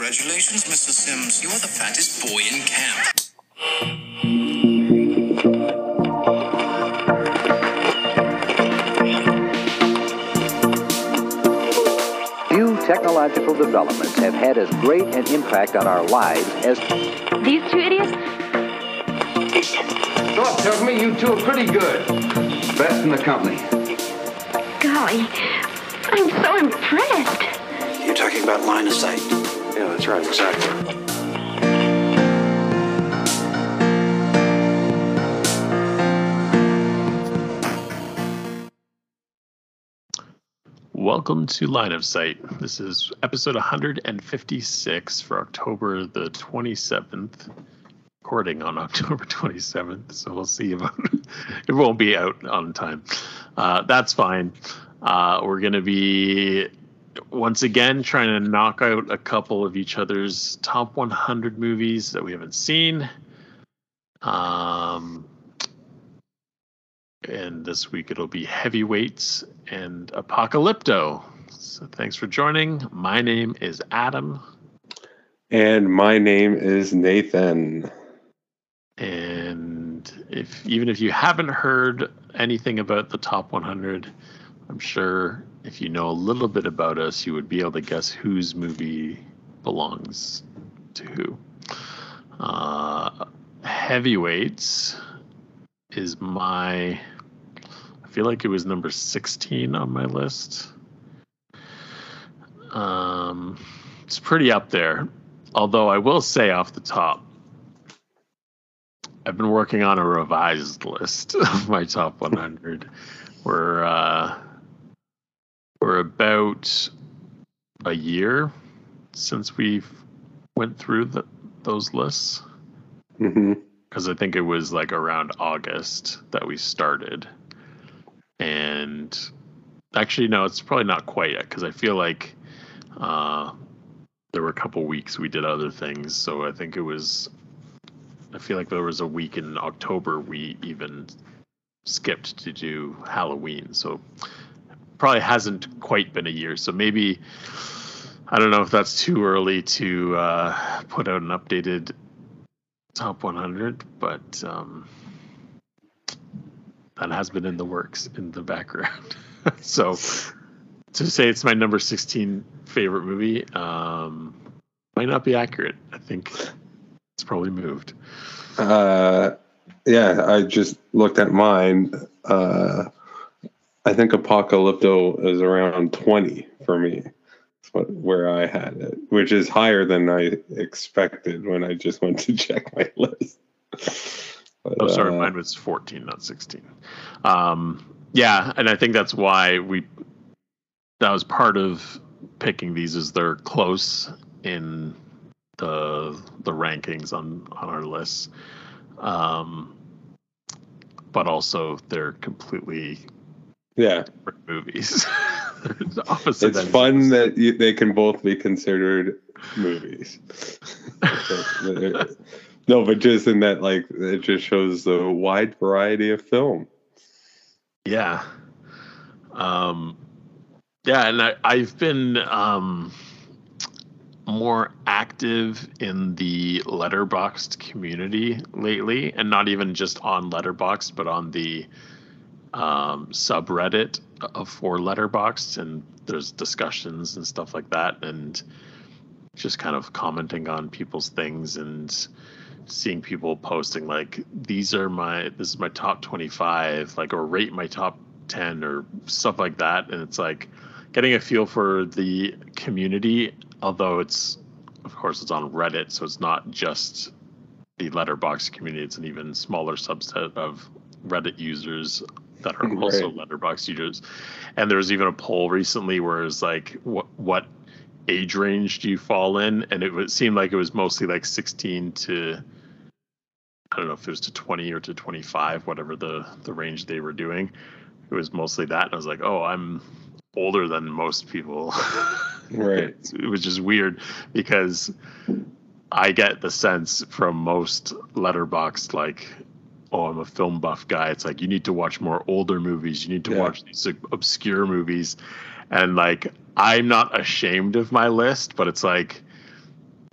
Congratulations, Mr. Sims. You are the fattest boy in camp. Few technological developments have had as great an impact on our lives as These two idiots? Doc tells me you two are pretty good. Best in the company. Golly, I'm so impressed. You're talking about line of sight. Yeah, that's right, exactly. Welcome to Line of Sight. This is episode 156 for October the 27th. Recording on October 27th, so we'll see about it. Won't be out on time. Uh, that's fine. Uh, we're going to be once again trying to knock out a couple of each other's top 100 movies that we haven't seen. Um, and this week it'll be heavyweights and apocalypto. So thanks for joining. My name is Adam, And my name is Nathan. and if even if you haven't heard anything about the top 100, I'm sure if you know a little bit about us, you would be able to guess whose movie belongs to who. Uh, heavyweights is my I feel like it was number 16 on my list. Um it's pretty up there. Although I will say off the top I've been working on a revised list of my top 100. We're uh we're about a year since we've went through the, those lists because I think it was like around August that we started. And actually, no, it's probably not quite yet because I feel like uh, there were a couple weeks we did other things. So I think it was, I feel like there was a week in October we even skipped to do Halloween. So probably hasn't quite been a year. So maybe. I don't know if that's too early to uh, put out an updated top 100, but um, that has been in the works in the background. so to say it's my number 16 favorite movie um, might not be accurate. I think it's probably moved. Uh, yeah, I just looked at mine. Uh, I think Apocalypto is around 20 for me. That's what, where I had it, which is higher than I expected when I just went to check my list. But, Oh, sorry, uh, mine was 14, not 16. Um, yeah, and I think that's why we that was part of picking these is they're close in the the rankings on on our list. Um, but also they're completely yeah, movies. They're opposite it's fun that you, they can both be considered movies. no, but just in that, like, it just shows the wide variety of film. Yeah. Um yeah, and I, I've been um more active in the Letterboxd community lately and not even just on letterboxd but on the um subreddit for letterboxd and there's discussions and stuff like that and just kind of commenting on people's things and seeing people posting like these are my this is my top 25 like or rate my top 10 or stuff like that. And it's like getting a feel for the community although it's of course it's on reddit so it's not just the letterbox community it's an even smaller subset of reddit users that are also Right. letterbox users. And there was even a poll recently where it's like what what age range do you fall in? And it would seem like it was mostly like 16 to i don't know if it was to 20 or to 25 whatever the the range they were doing. It was mostly that. And i was like oh i'm older than most people. Right. it was just weird because i get the sense from most letterbox like oh i'm a film buff guy it's like you need to watch more older movies you need to Yeah. watch these obscure movies. And like i'm not ashamed of my list but it's like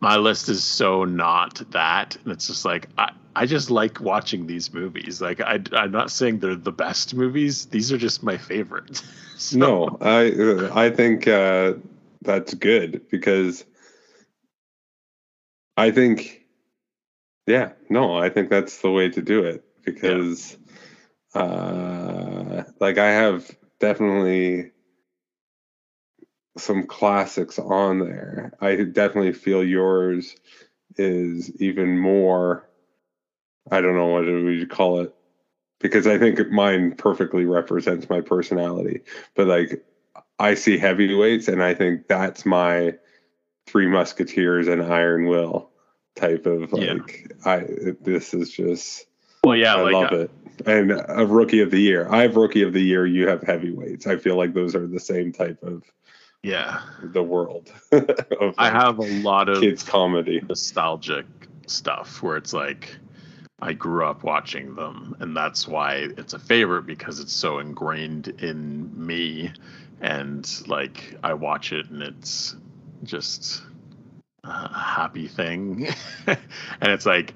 my list is so not that and it's just like i i just like watching these movies. Like i i'm not saying they're the best movies these are just my favorites So- No, I I think uh, that's good because I think, yeah, no, I think that's the way to do it because, uh, like I have definitely some classics on there. I definitely feel yours is even more. I don't know what we would call it because I think mine perfectly represents my personality. But like, I see heavyweights, and I think that's my Three Musketeers and Iron Will type of Yeah. like. I this is just well yeah I like love uh, it. And a rookie of the year. I have rookie of the year. You have heavyweights. I feel like those are the same type of yeah the world. of i have a lot of kids comedy. nostalgic stuff where it's like I grew up watching them, and that's why it's a favorite because it's so ingrained in me, and like I watch it and it's just a happy thing, and it's like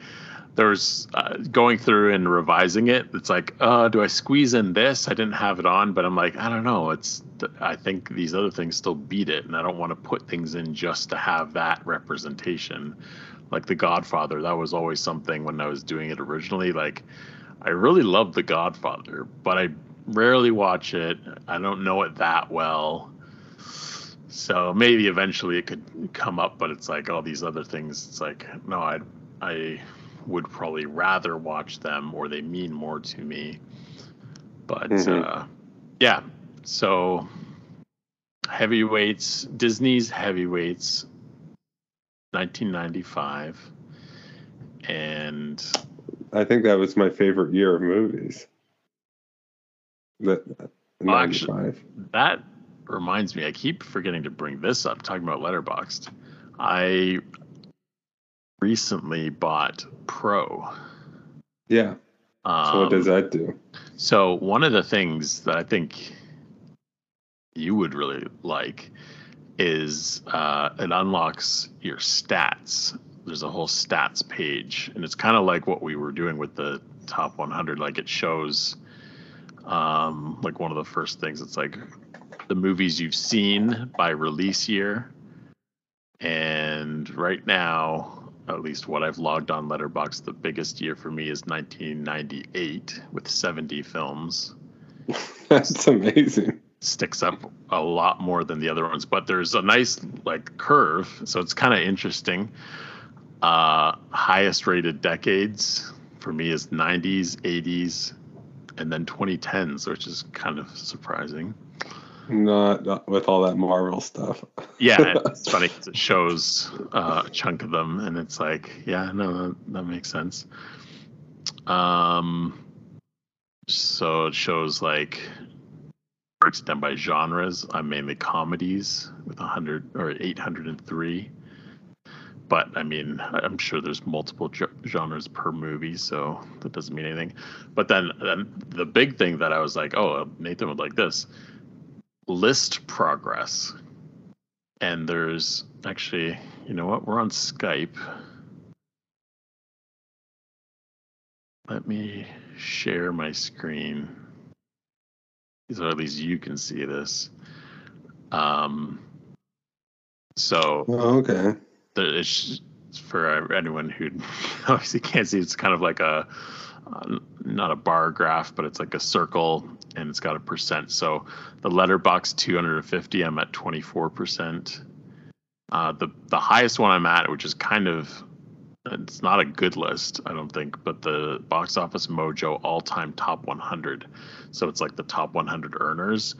there's uh, going through and revising it. It's like, uh, do I squeeze in this? I didn't have it on, but I'm like, I don't know. It's I think these other things still beat it, and I don't want to put things in just to have that representation. Like The Godfather, that was always something when I was doing it originally. Like, I really love The Godfather, but I rarely watch it. I don't know it that well. So maybe eventually it could come up, but it's like all these other things. It's like, no, I, I would probably rather watch them or they mean more to me. But Mhm. uh, yeah, so heavyweights, Disney's heavyweights, 1995, and I think that was my favorite year of movies. That Well, actually- that reminds me. I keep forgetting to bring this up. Talking about Letterboxd, I recently bought Pro. Yeah. Um, So what does that do? So one of the things that I think you would really like is uh, it unlocks your stats. There's a whole stats page, and it's kind of like what we were doing with the top 100. Like it shows, um, like one of the first things. It's like the movies you've seen by release year, and right now. At least what I've logged on Letterbox, the biggest year for me is 1998 with 70 films. That's amazing. sticks up a lot more than the other ones but there's a nice like curve so it's kind of interesting. Uh highest rated decades for me is 90s 80s and then 2010s which is kind of surprising Not, not with all that Marvel stuff. yeah it's funny it shows uh, a chunk of them and it's like yeah no that, that makes sense. Um so it shows like breaks down by genres. I'm mainly comedies with 100 or 803 but i mean i'm sure there's multiple genres per movie so that doesn't mean anything. But then, then the big thing that i was like oh nathan would like this list progress. And there's actually you know what? We're on skype. Let me share my screen. So at least you can see this. Um so Oh, okay. the, it's for anyone who obviously can't see it's kind of like a uh, not a bar graph but it's like a circle and it's got a percent. So the letterbox 250 i'm at 24% uh, the the highest one i'm at which is kind of it's not a good list i don't think but the box office mojo all-time top 100 so it's like the top 100 earners.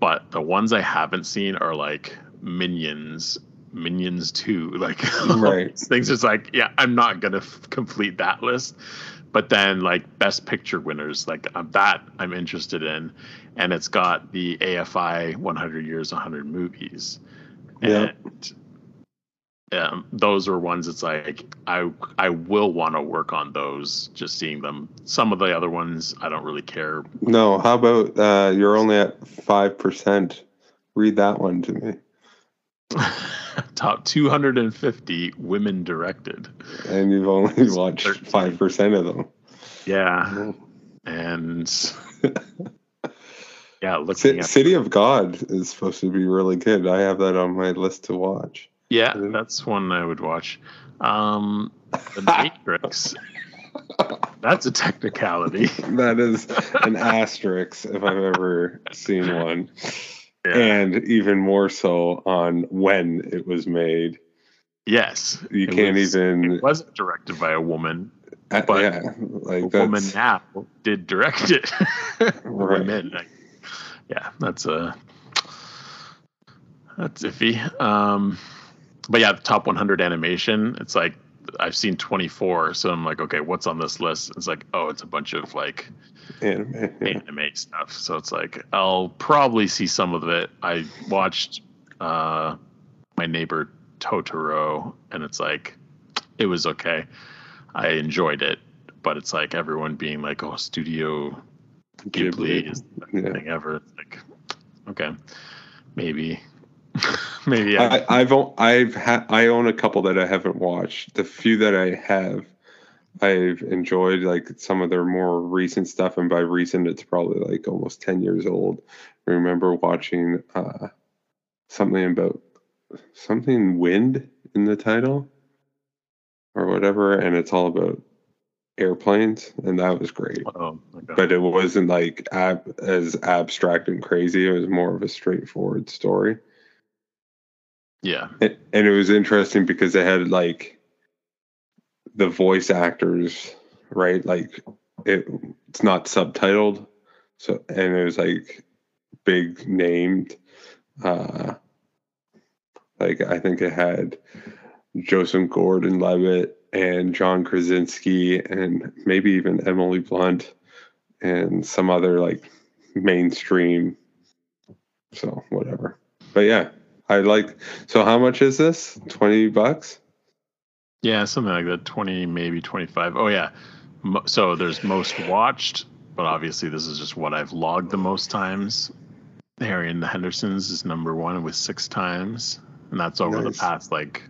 But the ones i haven't seen are like minions minions 2 like Right. things. It's like yeah i'm not gonna f- complete that list but then like best picture winners like uh, that i'm interested in and it's got the afi 100 years 100 movies Yeah. and um, those are ones it's like i i will want to work on those just seeing them some of the other ones i don't really care No, how about uh, you're only at 5%? Read that one to me. top 250 women directed. and you've only watched 13. five percent of them. Yeah, and yeah, C- at City of God is supposed to be really good. I have that on my list to watch. yeah, that's one I would watch. Um, the Matrix. That's a technicality. That is an asterisk if I've ever seen one, Yeah. and even more so on when it was made. yes, You can't was- even. It wasn't directed by a woman. uh, but yeah, like a woman now did direct it. Right. Women, like, yeah, that's a that's iffy. Um, but yeah, the top 100 animation. It's like I've seen 24, so I'm like, okay, what's on this list? It's like, oh, it's a bunch of like anime. Yeah. anime stuff. So it's like I'll probably see some of it. I watched uh, my neighbor Totoro, and it's like it was okay. I enjoyed it, but it's like everyone being like, "Oh, Studio Ghibli, Ghibli. is the best Yeah. thing ever." It's like, okay, maybe, maybe I, I, I've I've ha- I own a couple that I haven't watched. The few that I have, I've enjoyed like some of their more recent stuff, and by recent, it's probably like almost ten years old. I remember watching uh, something about something wind in the title or whatever, and it's all about airplanes, and that was great. oh, okay. But it wasn't like ab- as abstract and crazy. It was more of a straightforward story. yeah, And, and it was interesting because they had like the voice actors, right? Like it, it's not subtitled, so and it was like big named. Uh, like I think it had Joseph Gordon-Levitt and John Krasinski and maybe even Emily Blunt and some other like mainstream. So whatever, but yeah, I like. So how much is this? Twenty bucks? Yeah, something like that. 20, maybe 25. Oh yeah. So there's most watched, but obviously this is just what I've logged the most times. Harry and the Hendersons is number one with six times, and that's over Nice. the past like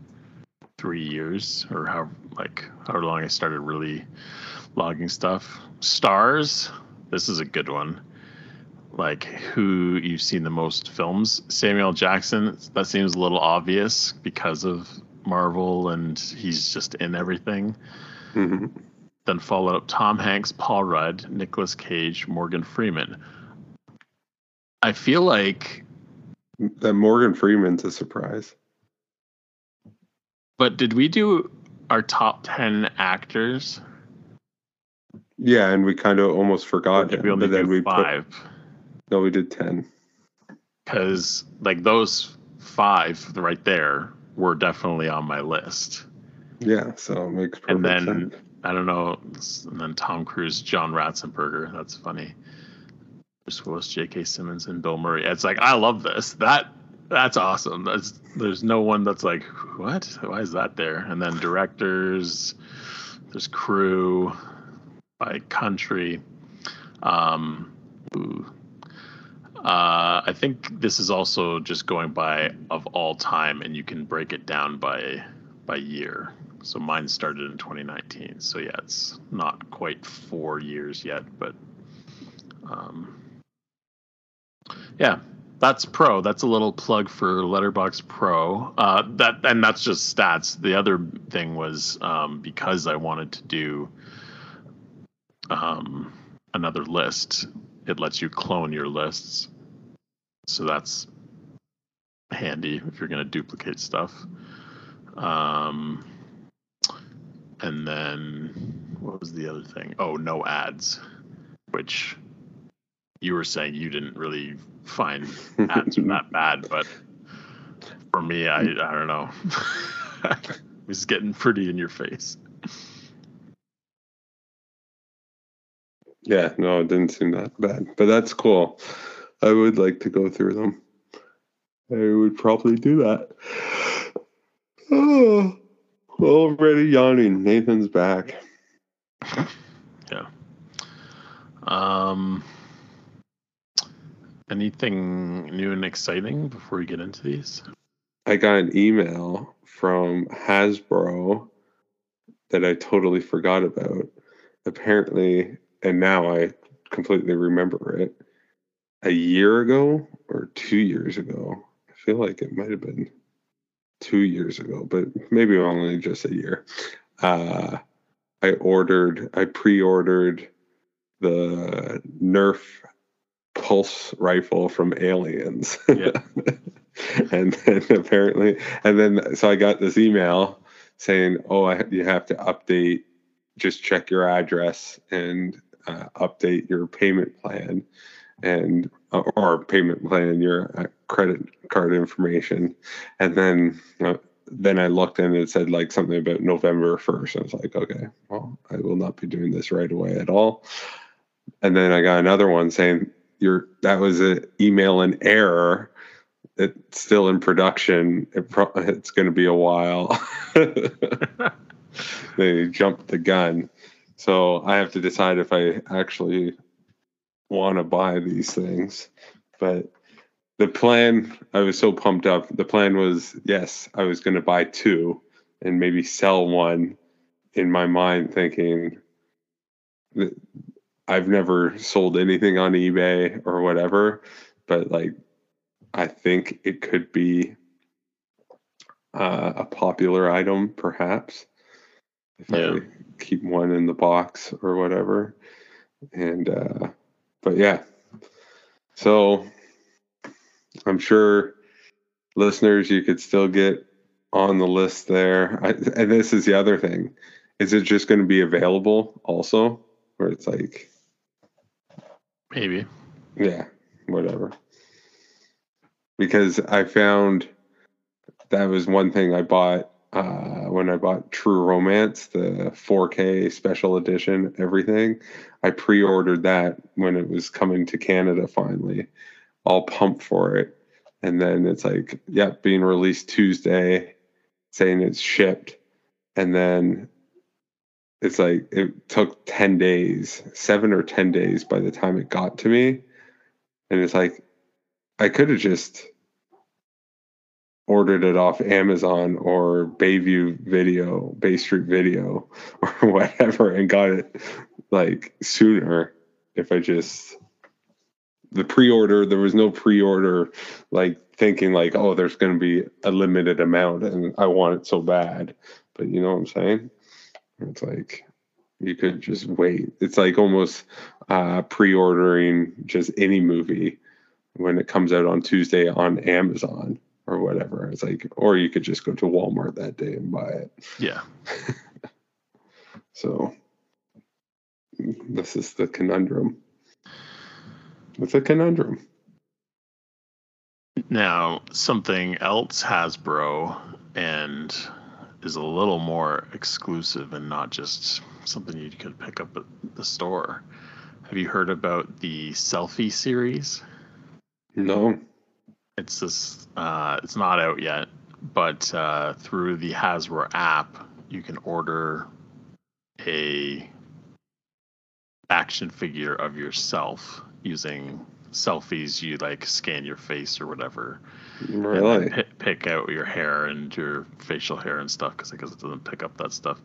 three years or how like how long I started really logging stuff. Stars, this is a good one. Like who you've seen the most films? Samuel Jackson. That seems a little obvious because of Marvel, and he's just in everything. hmm Then followed up Tom Hanks, Paul Rudd, Nicolas Cage, Morgan Freeman. I feel like, That Morgan Freeman's a surprise. but did we do our top 10 actors? Yeah, and we kind of almost forgot him. we only but then we five? put no, we did ten. Because, like, those five right there were definitely on my list. Yeah, so it makes perfect sense. And then, sense. I don't know, and then Tom Cruise, John Ratzenberger. That's funny. Bruce Willis, J.K. Simmons, and Bill Murray. It's like I love this. That that's awesome. That's there's no one that's like what? Why is that there? And then directors, there's crew, by country. Um, ooh. Uh, I think this is also just going by of all time, and you can break it down by by year. So mine started in 2019. So yeah, it's not quite four years yet, but um, yeah, that's Pro. That's a little plug for Letterbox Pro. Uh, that and that's just stats. The other thing was um, because I wanted to do um, another list. It lets you clone your lists, so that's handy if you're going to duplicate stuff. Um, and then what was the other thing? Oh, no ads, which you were saying you didn't really find ads that bad, but for me, I I don't know. it was getting pretty in your face. Yeah, no, it didn't seem that bad, but that's cool. I would like to go through them. I would probably do that. Oh, already yawning. Nathan's back. Yeah. Um. Anything new and exciting before we get into these? I got an email from Hasbro that I totally forgot about. Apparently, and now I completely remember it. A year ago or two years ago, I feel like it might have been two years ago, but maybe only just a year. Uh, I ordered, I pre-ordered the Nerf pulse rifle from Aliens. Yeah. and then apparently, and then so I got this email saying, "Oh, I, you have to update. Just check your address and uh, update your payment plan, and or payment plan your uh, credit card information." And then uh, then I looked and it said like something about November first. I was like, okay, well, I will not be doing this right away at all. And then I got another one saying your that was an email in error. It's still in production. It pro- it's going to be a while. they jumped the gun, so I have to decide if I actually want to buy these things. But the plan, I was so pumped up. The plan was yes, I was going to buy two and maybe sell one in my mind, thinking that I've never sold anything on eBay or whatever, but like I think it could be uh, a popular item, perhaps, if Yeah. I keep one in the box or whatever. And uh, but yeah, so I'm sure listeners, you could still get on the list there. I, and this is the other thing: is it just going to be available also, where it's like Maybe. yeah, whatever. Because I found that was one thing I bought uh, when I bought True Romance, the 4K special edition, everything. I pre ordered that when it was coming to Canada finally, all pumped for it. And then it's like, yeah, being released Tuesday, saying it's shipped. And then it's like it took 10 days, seven or 10 days by the time it got to me. And it's like, I could have just ordered it off Amazon or Bayview Video, Bay Street Video, or whatever, and got it like sooner if I just the pre-order there was no pre-order like thinking like oh there's going to be a limited amount and I want it so bad. But you know what I'm saying? It's like you could just wait. It's like almost uh pre-ordering just any movie when it comes out on Tuesday on Amazon or whatever. It's like, or you could just go to Walmart that day and buy it. Yeah. So this is the conundrum. It's a conundrum. Now, something else Hasbro and is a little more exclusive and not just something you could pick up at the store. Have you heard about the selfie series? No. It's this. Uh, it's not out yet, but uh, through the Hasbro app, you can order a action figure of yourself using selfies. You like scan your face or whatever, Really? pick, pick out your hair and your facial hair and stuff because I guess it doesn't pick up that stuff.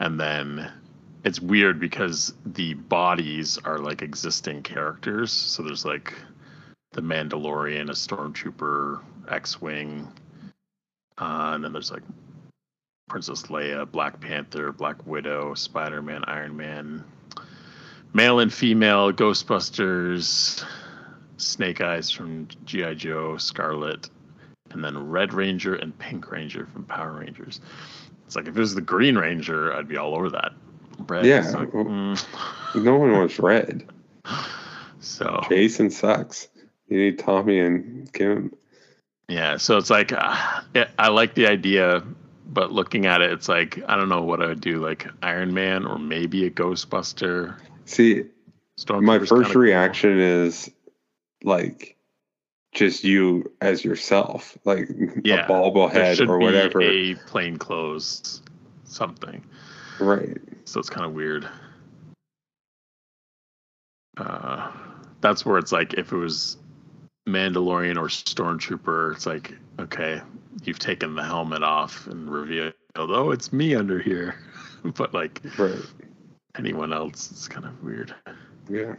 And then it's weird because the bodies are like existing characters. So there's like the Mandalorian, a stormtrooper, X-wing, uh, and then there's like Princess Leia, Black Panther, Black Widow, Spider-Man, Iron Man, male and female, Ghostbusters, Snake Eyes from GI Joe, Scarlett, and then Red Ranger and Pink Ranger from Power Rangers. It's like if it was the Green Ranger, I'd be all over that. Red, Yeah, like, mm. No one wants red. so Jason sucks. You need Tommy and Kim. Yeah, so it's like uh, I like the idea, but looking at it, it's like I don't know what I would do, like Iron Man or maybe a Ghostbuster. See, my first cool. reaction is like just you as yourself, like Yeah, a bobblehead or be whatever. a plain clothes something. Right. So it's kind of weird. Uh, that's where it's like if it was Mandalorian or Stormtrooper, it's like okay, you've taken the helmet off and revealed, oh, it's me under here. but like Right. anyone else, it's kind of weird. Yeah.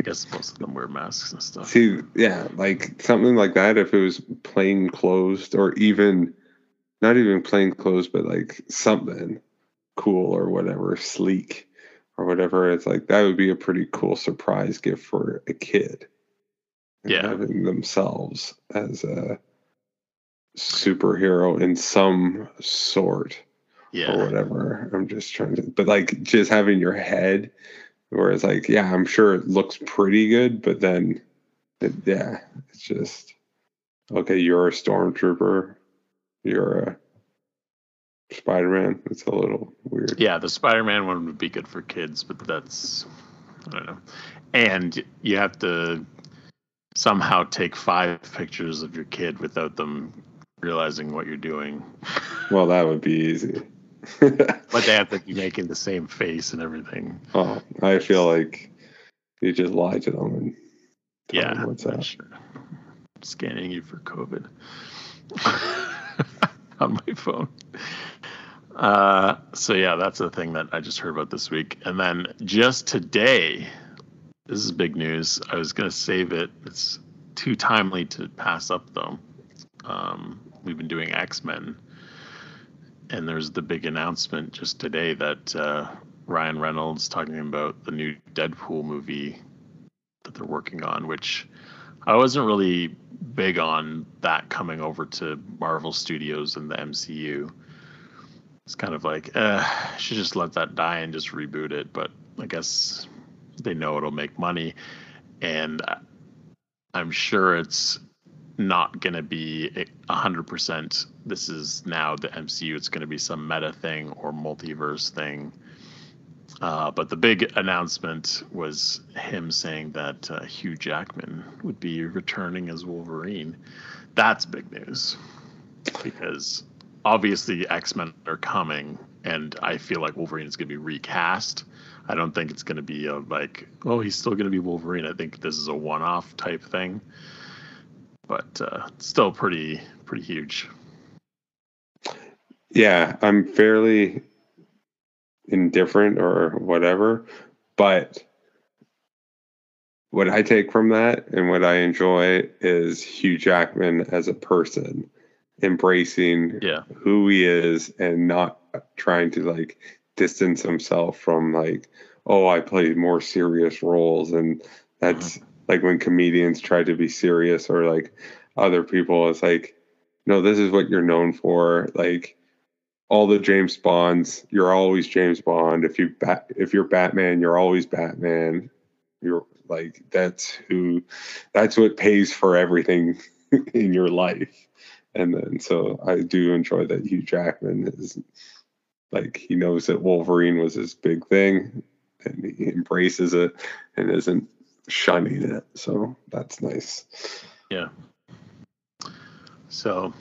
I guess most of them wear masks and stuff. See, yeah, like something like that. If it was plain closed, or even not even plain clothes, but like something cool or whatever, sleek or whatever, it's like that would be a pretty cool surprise gift for a kid. Yeah. having themselves as a superhero in some sort or whatever. I'm just trying to, but like just having your head, where it's like, yeah, I'm sure it looks pretty good, but then, it, yeah, it's just okay. You're a stormtrooper. You're a Spider-Man. It's a little weird. Yeah, the Spider-Man one would be good for kids, but that's I don't know. And you have to somehow take five pictures of your kid without them realizing what you're doing. Well, that would be easy. But they have to be making the same face and everything. oh, I feel like you just lie to them and tell Yeah, them what's up. sure. Scanning you for COVID on my phone. Uh, so yeah, that's a thing that I just heard about this week. And then just today, this is big news. I was gonna save it. It's too timely to pass up though. Um, we've been doing X Men, and there's the big announcement just today that uh, Ryan Reynolds talking about the new Deadpool movie that they're working on, which I wasn't really big on that coming over to Marvel Studios and the MCU. It's kind of like, uh, should just let that die and just reboot it. But I guess they know it'll make money, and I'm sure it's not going to be hundred percent. This is now the MCU. It's going to be some meta thing or multiverse thing. Uh, but the big announcement was him saying that uh, Hugh Jackman would be returning as Wolverine. That's big news because obviously X Men are coming, and I feel like Wolverine is going to be recast. I don't think it's going to be a, like, oh, he's still going to be Wolverine. I think this is a one-off type thing, but uh, still pretty pretty huge. Yeah, I'm fairly indifferent or whatever, but what I take from that and what I enjoy is Hugh Jackman as a person embracing Yeah, who he is and not trying to like distance himself from like oh I play more serious roles. And that's uh-huh. like when comedians try to be serious or like other people it's like no this is what you're known for. Like all the James Bonds you're always James Bond. If you bat if you're Batman you're always Batman. You're like that's who that's what pays for everything in your life. And then so I do enjoy that Hugh Jackman is like he knows that Wolverine was his big thing and he embraces it and isn't shunning it. So that's nice. yeah. So,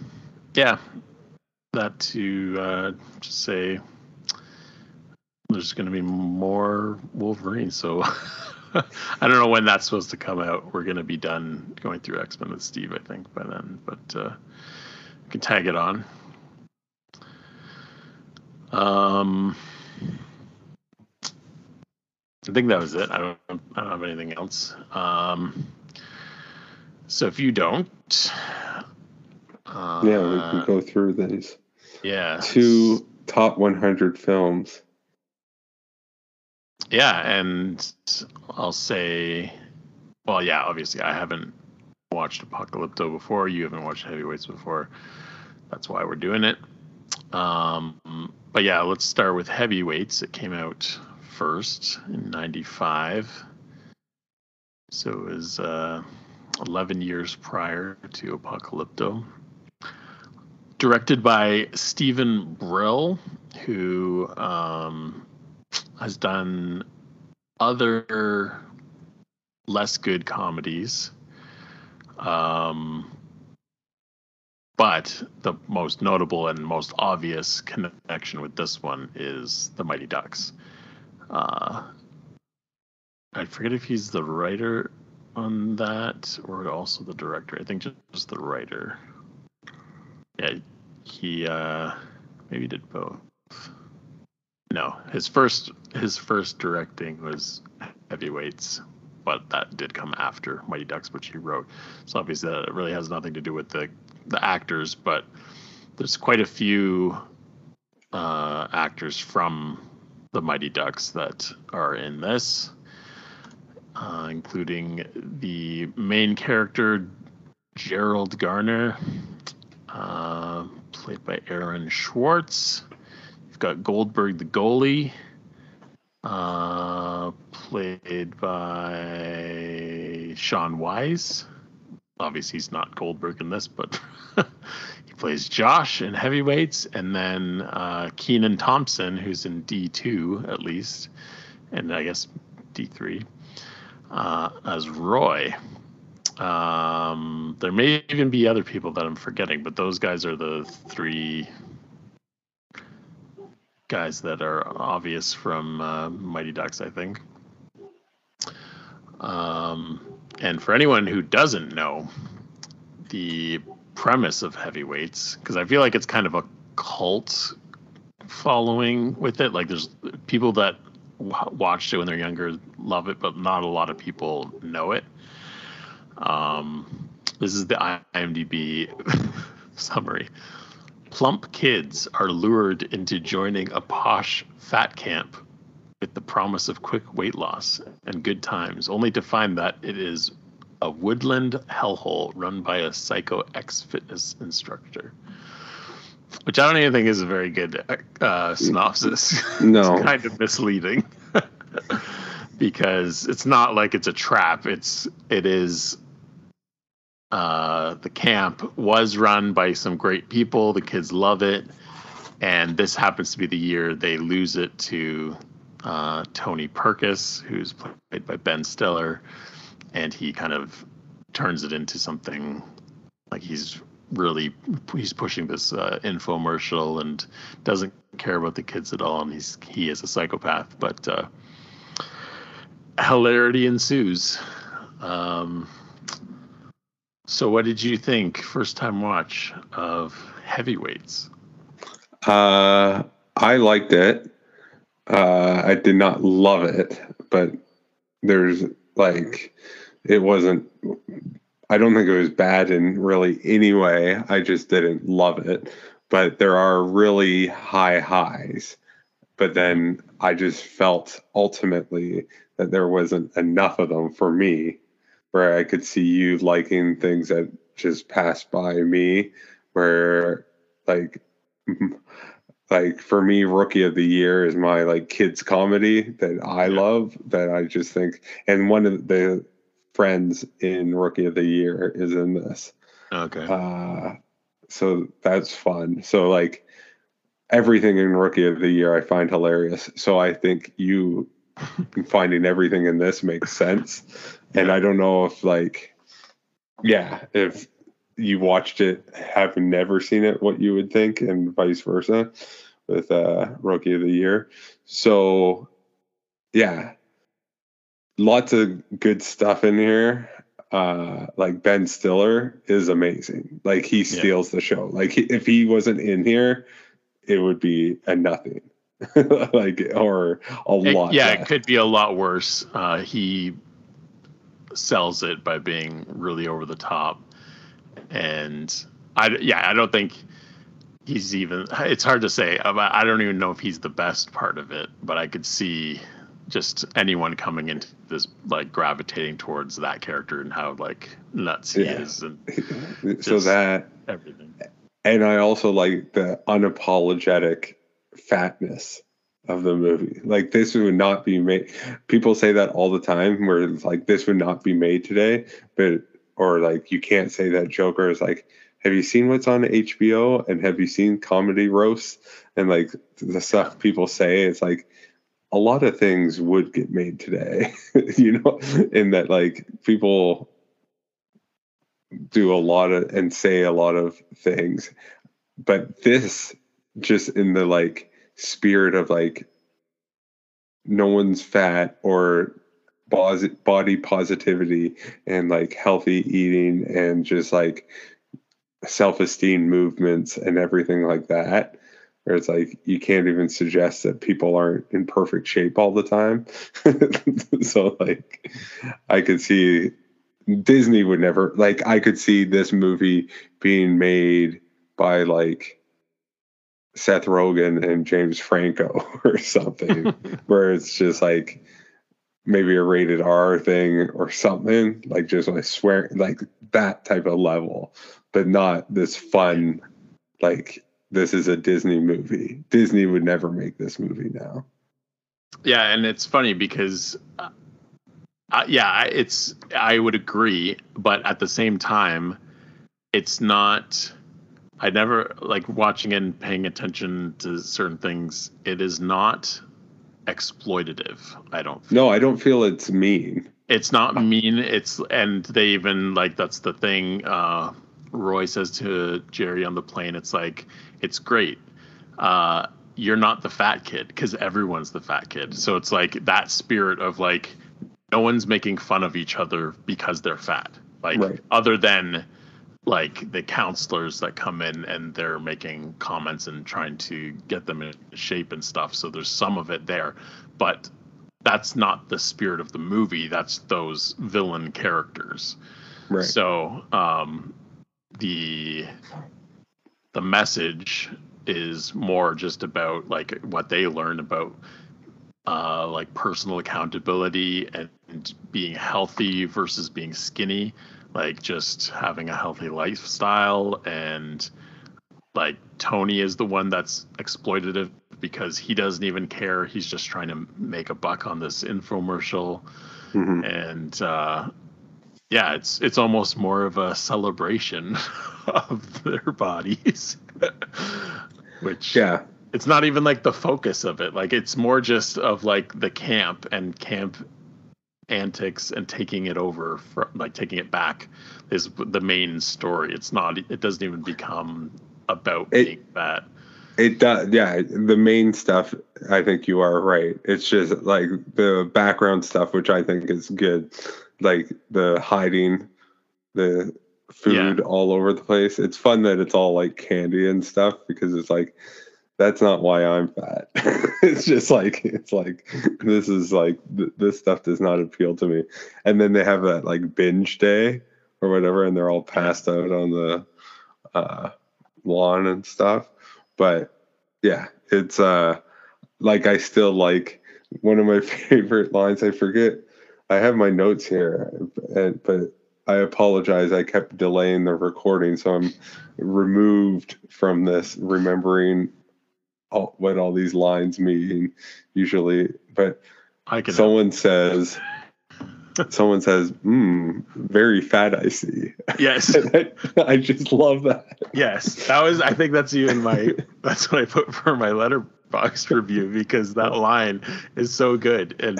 yeah, that to uh, just say there's going to be more Wolverine. So I don't know when that's supposed to come out. We're going to be done going through X Men with Steve, I think, by then. But uh, we can tag it on. Um, I think that was it. I don't. I don't have anything else. Um, so if you don't, uh, Yeah, we can go through these Yeah. two top 100 films. Yeah, and I'll say, well, yeah, obviously I haven't watched Apocalypto before. You haven't watched Heavyweights before. That's why we're doing it. Um, but yeah, let's start with Heavyweights. It came out first in '95, so it was uh, 11 years prior to Apocalypto. Directed by Steven Brill, who um, has done other less good comedies. Um, but the most notable and most obvious connection with this one is The Mighty Ducks. Uh, I forget if he's the writer on that or also the director. I think just the writer. Yeah, he uh, maybe did both. No, his first his first directing was Heavyweights, but that did come after Mighty Ducks, which he wrote. So obviously that really has nothing to do with the the actors, but there's quite a few uh, actors from the Mighty Ducks that are in this, uh, including the main character Gerald Garner, uh, played by Aaron Schwartz. You've got Goldberg the goalie, uh, played by Shaun Weiss. Obviously, he's not Goldberg in this, but he plays Josh in heavyweights, and then uh, Kenan Thompson, who's in D2 at least, and I guess D3, uh, as Roy. Um, there may even be other people that I'm forgetting, but those guys are the three guys that are obvious from uh, Mighty Ducks, I think. Um, and for anyone who doesn't know the premise of heavyweights, because I feel like it's kind of a cult following with it. Like there's people that w- watched it when they're younger love it, but not a lot of people know it. Um, this is the IMDb summary. Plump kids are lured into joining a posh fat camp with the promise of quick weight loss and good times, only to find that it is a woodland hellhole run by a psycho ex fitness instructor. Which I don't even think is a very good uh, synopsis. No. it's kind of misleading because it's not like it's a trap. It's it is uh, the camp was run by some great people. The kids love it, and this happens to be the year they lose it to uh, Tony Perkis, who's played by Ben Stiller, and he kind of turns it into something like he's really he's pushing this uh, infomercial and doesn't care about the kids at all, and he's he is a psychopath. But uh, hilarity ensues. Um, so, what did you think first time watch of Heavyweights? Uh, I liked it. Uh, I did not love it, but there's like, it wasn't. I don't think it was bad in really any way. I just didn't love it. But there are really high highs. But then I just felt ultimately that there wasn't enough of them for me where I could see you liking things that just passed by me, where like like for me rookie of the year is my like kids comedy that I love that I just think and one of the friends in rookie of the year is in this. Okay. Uh so that's fun. So like everything in rookie of the year I find hilarious. So I think you finding everything in this makes sense. And I don't know if like yeah, if you watched it having never seen it, what you would think, and vice versa with uh rookie of the year. So yeah. Lots of good stuff in here. Uh like Ben Stiller is amazing. Like he steals the show. Like if he wasn't in here, it would be a nothing. like or a It- lot. yeah, less. it could be a lot worse. Uh, he sells it by being really over the top, and I yeah, I don't think he's even. It's hard to say. I don't even know if he's the best part of it, but I could see just anyone coming into this like gravitating towards that character and how like nuts he Yeah. is and so that everything. and I also like the unapologetic fatness of the movie. Like this would not be made. People say that all the time, where it's like this would not be made today, but or like you can't say that Joker is like. Have you seen what's on HBO? And have you seen comedy roasts? And like the stuff people say, it's like a lot of things would get made today, you know, in that like people do a lot of and say a lot of things but this just in the like spirit of like no one's fat or body positivity and like healthy eating and just like self-esteem movements and everything like that where it's like you can't even suggest that people aren't in perfect shape all the time. So like i could see disney would never like i could see this movie being made by like seth rogen and james franco or something where it's just like maybe a rated r thing or something like just like swear like that type of level but not this fun like this is a Disney movie. Disney would never make this movie now. Yeah, and it's funny because, uh, uh, yeah, it's I would agree, but at the same time, it's not. I never like watching and paying attention to certain things. It is not exploitative. I don't. Feel. No, I don't feel it's mean. It's not mean. It's and they even like that's the thing. Uh, Roy says to Jerry on the plane, it's like it's great. Uh, you're not the fat kid because everyone's the fat kid. So it's like that spirit of like no one's making fun of each other because they're fat. Like Right. other than like the counselors that come in and they're making comments and trying to get them in shape and stuff. So there's some of it there, but that's not the spirit of the movie. That's those villain characters. Right. So um, the the message is more just about like what they learn about uh, like personal accountability and being healthy versus being skinny, like just having a healthy lifestyle and like Tony is the one that's exploitative because he doesn't even care. He's just trying to make a buck on this infomercial Mhm. and uh, yeah, it's it's almost more of a celebration of their bodies, which Yeah. it's not even like the focus of it. Like it's more just of like the camp and camp antics and taking it over from like taking it back is the main story. It's not. It doesn't even become about It- being that. It does. Yeah. The main stuff, I think you are right. It's just like the background stuff, which I think is good. Like the hiding the food all over the place. It's fun that it's all like candy and stuff because it's like, that's not why I'm fat. it's just like, it's like, this is like, th- this stuff does not appeal to me. And then they have that like binge day or whatever, and they're all passed out on the uh, lawn and stuff but yeah it's uh like i still like one of my favorite lines i forget i have my notes here and, but i apologize i kept delaying the recording so i'm removed from this remembering all, what all these lines mean usually but I can. someone says someone says mm, very fat i see yes. I, I just love that Yes, that was. I think that's even my. That's what I put for my Letterboxd review because that line is so good, and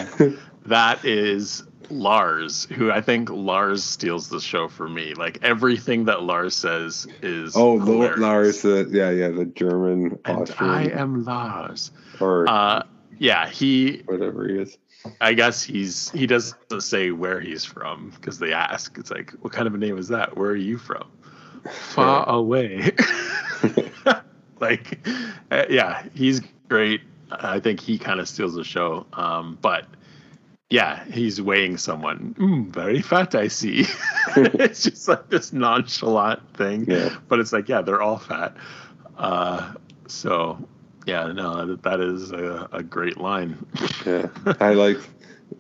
that is Lars, who I think Lars steals the show for me. Like everything that Lars says is. Oh, hilarious. Lars, the yeah, yeah, the German, And Austrian, I am Lars. or Uh, yeah, he. whatever he is. I guess he's. He doesn't say where he's from because they ask. It's like, what kind of a name is that? Where are you from? Far away. like, uh, yeah, he's great. I think he kind of steals the show. Um, but yeah, he's weighing someone. Mm, very fat, I see. it's just like this nonchalant thing. Yeah. But it's like, yeah, they're all fat. Uh, so yeah, no, that, that is a, a great line. Yeah, I like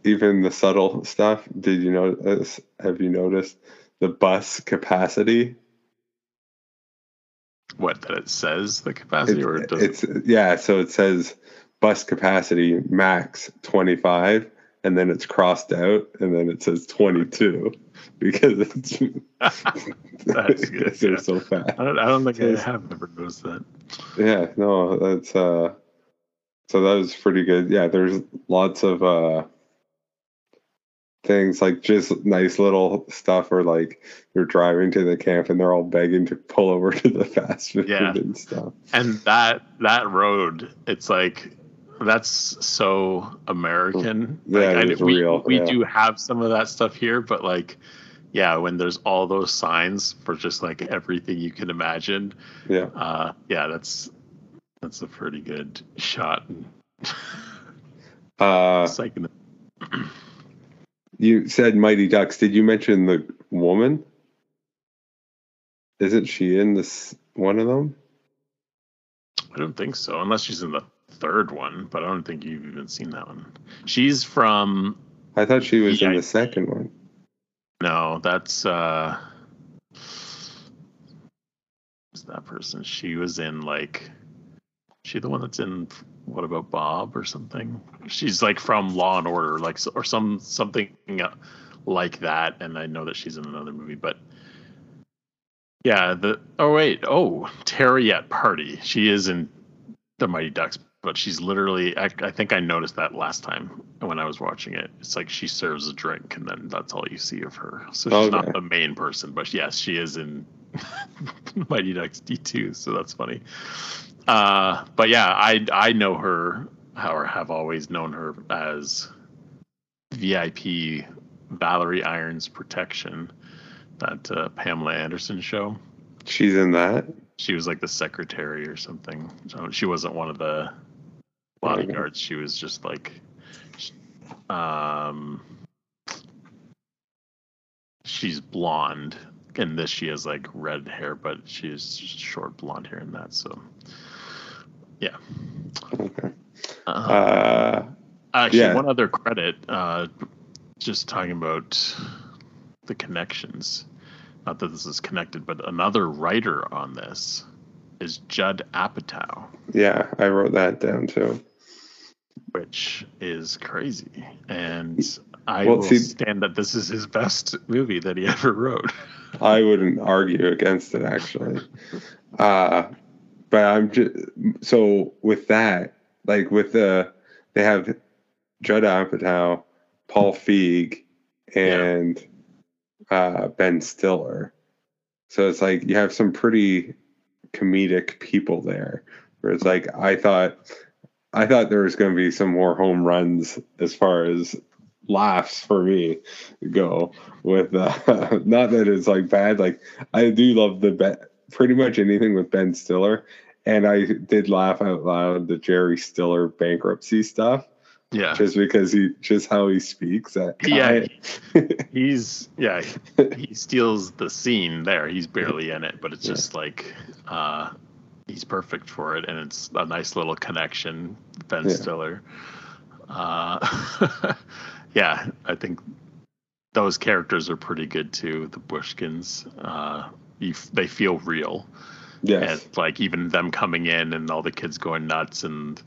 even the subtle stuff. Did you notice? Have you noticed the bus capacity? What that it says the capacity, or it It's, yeah. So it says bus capacity max twenty five, and then it's crossed out, and then it says twenty two because it's That's good, they're yeah. so fat. I don't, I don't think I have ever noticed that. Yeah, no, that's uh so that was pretty good. Yeah, there's lots of uh things like just nice little stuff where like you're driving to the camp and they're all begging to pull over to the fast food Yeah. and stuff. And that that road, it's like that's so American. Yeah, like, I- we, real, We yeah. do have some of that stuff here, but like, yeah, when there's all those signs for just like everything you can imagine, Yeah. uh, yeah, that's that's a pretty good shot. Uh, Psyching you said Mighty Ducks. Did you mention the woman? Isn't she in this one of them? I don't think so, unless she's in the third one, but I don't think you've even seen that one. She's from I thought she was in the second one. no, that's uh that person? She was in like she the one that's in what about Bob or something? She's like from Law and Order, like or some something uh, like that, and I know that she's in another movie, but yeah, the oh wait, oh Terry at Party. She is in the Mighty Ducks, but she's literally I, I think I noticed that last time when I was watching it. It's like she serves a drink and then that's all you see of her. So she's not the main person, but yes, she is in Mighty Ducks D2, so that's funny. Uh, but yeah, I I know her or have always known her as VIP Valerie Irons Protection, that uh, Pamela Anderson show. She's in that. She was like the secretary or something. So she wasn't one of the bodyguards. She was just like, um, she's blonde. In this, she has like red hair, but she's short blonde hair in that. So, yeah. Okay. Uh, Uh, Actually, yeah. one other credit, uh, just talking about the connections. Not that this is connected, but another writer on this is Judd Apatow, yeah, I wrote that down too. which is crazy. And I Well, will see- stand that this is his best movie that he ever wrote. I wouldn't argue against it actually. Uh, but I'm just so with that, like with the they have Judd Apatow, Paul Feig, and uh, Ben Stiller. So it's like you have some pretty comedic people there. Where it's like I thought, I thought there was going to be some more home runs as far as laughs for me go with uh, not that it's like bad like i do love the ben, pretty much anything with ben stiller and i did laugh out loud the jerry stiller bankruptcy stuff Yeah. just because he just how he speaks that Yeah. He's, yeah, he steals the scene there. He's barely in it, but it's Yeah. just like, uh, he's perfect for it. And it's a nice little connection, Ben Yeah. Stiller. Uh, yeah, I think those characters are pretty good too. The Bushkins, uh, you, f- they feel real. yes And like even them coming in and all the kids going nuts and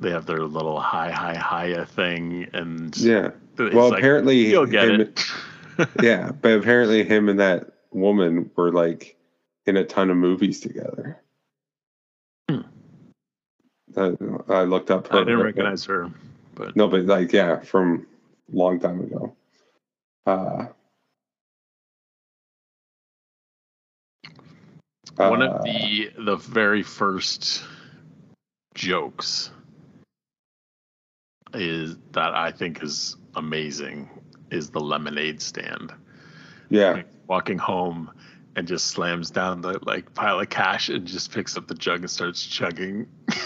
they have their little hi hi hiya thing and yeah well like, apparently you'll get him- it. yeah but apparently him and that woman were like in a ton of movies together Hmm. I, I looked up her I didn't recognize her, but No, but like yeah, from a long time ago. Uh, one uh, of the the very first jokes is that I think is amazing is the lemonade stand. yeah, Like, walking home and just slams down the like pile of cash and just picks up the jug and starts chugging.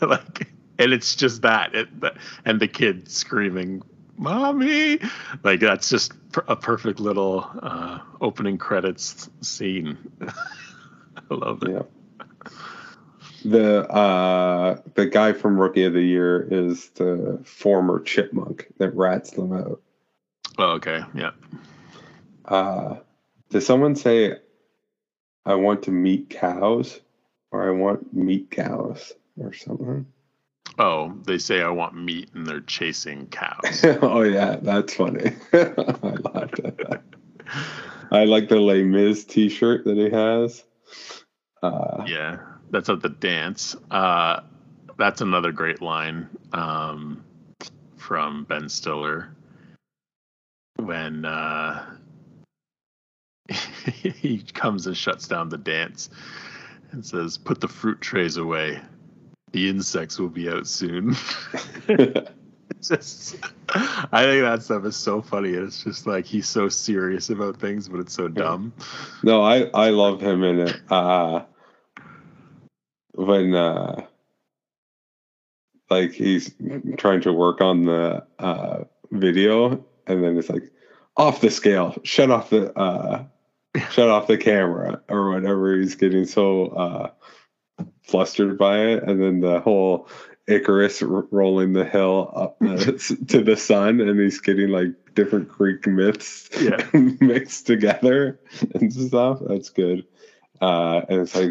Like and it's just that it, and the kid screaming mommy! Like that's just a perfect little uh opening credits scene i love it yeah. The uh the guy from Rookie of the Year is the former chipmunk that rats them out. oh, okay yeah Uh did someone say I want to meet cows or I want meat cows or something? oh they say i want meat and they're chasing cows oh yeah, that's funny. I laughed at that. I like the Les Mis T-shirt that he has. Uh, Yeah, that's at the dance. Uh, that's another great line um, from Ben Stiller when uh, he comes and shuts down the dance and says, "Put the fruit trays away. The insects will be out soon." Just I think that stuff is so funny. It's just like he's so serious about things, but it's so dumb. No, I I love him in it. Uh, when uh, like he's trying to work on the uh, video, and then it's like off the scale, shut off the uh, shut off the camera or whatever. He's getting so uh, flustered by it, and then the whole Icarus rolling the hill up uh, to the sun, and he's getting like different Greek myths Yeah. mixed together and stuff. That's good. Uh, and it's like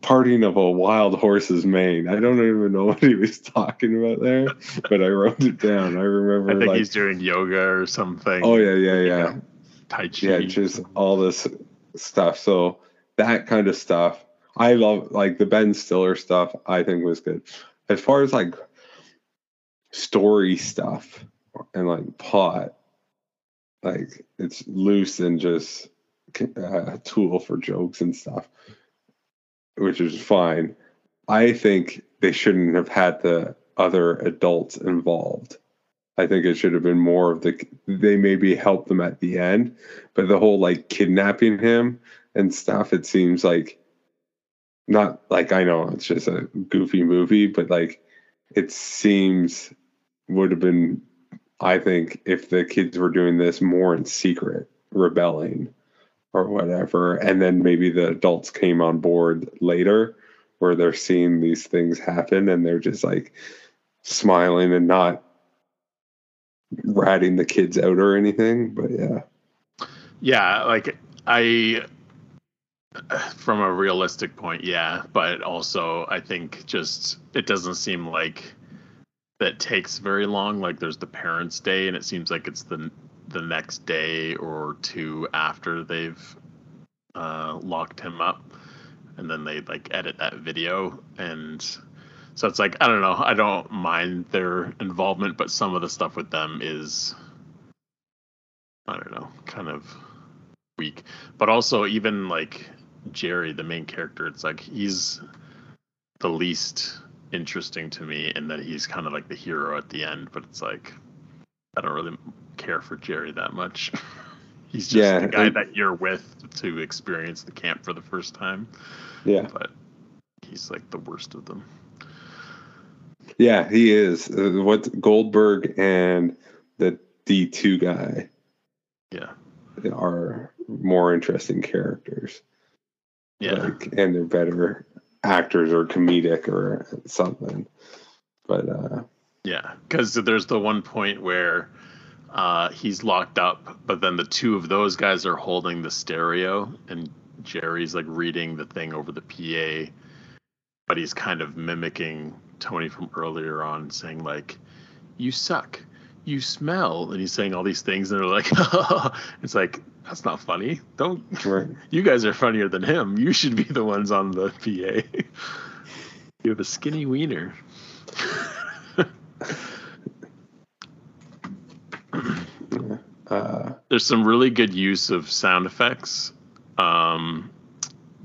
parting of a wild horse's mane. I don't even know what he was talking about there, but I wrote it down. I remember I think like, he's doing yoga or something. oh yeah, yeah, yeah Tai Chi. yeah just all this stuff so that kind of stuff i love like the ben stiller stuff i think was good as far as like story stuff and like plot like it's loose and just uh, a tool for jokes and stuff which is fine. I think they shouldn't have had the other adults involved. I think it should have been more of the they maybe helped them at the end, but the whole like kidnapping him and stuff, it seems like not like I know it's just a goofy movie, but like it seems would have been I think if the kids were doing this more in secret, rebelling or whatever, and then maybe the adults came on board later where they're seeing these things happen and they're just like smiling and not ratting the kids out or anything. But yeah, Yeah, like I from a realistic point, yeah, but also I think just it doesn't seem like that takes very long. Like there's the parents' day, and it seems like it's the the next day or two after they've uh, locked him up, and then they like edit that video, and so it's like I don't know. I don't mind their involvement, but some of the stuff with them is I don't know, kind of weak. But also, even like Jerry, the main character, it's like he's the least interesting to me, in that he's kind of like the hero at the end. But it's like I don't really care for Jerry that much. he's just Yeah, the guy and- that you're with to experience the camp for the first time. yeah, But he's like the worst of them. yeah. He is uh, what Goldberg and the D two guy Yeah, are more interesting characters. Yeah, like, and they're better actors or comedic or something. But uh, Yeah, because there's the one point where uh, he's locked up, but then the two of those guys are holding the stereo, and Jerry's like reading the thing over the PA, but he's kind of mimicking Tony from earlier on, saying like, "You suck." You smell, and he's saying all these things, and they're like, "It's like that's not funny. Don't right. you guys are funnier than him. You should be the ones on the PA. you have a skinny wiener." uh, there's some really good use of sound effects. Um,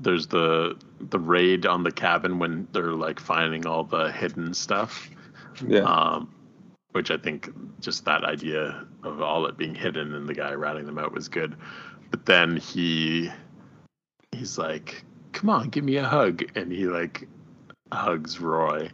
there's the the raid on the cabin when they're like finding all the hidden stuff, yeah, um, which I think just that idea of all it being hidden and the guy ratting them out was good. But then he he's like, "Come on, give me a hug," and he like hugs Roy,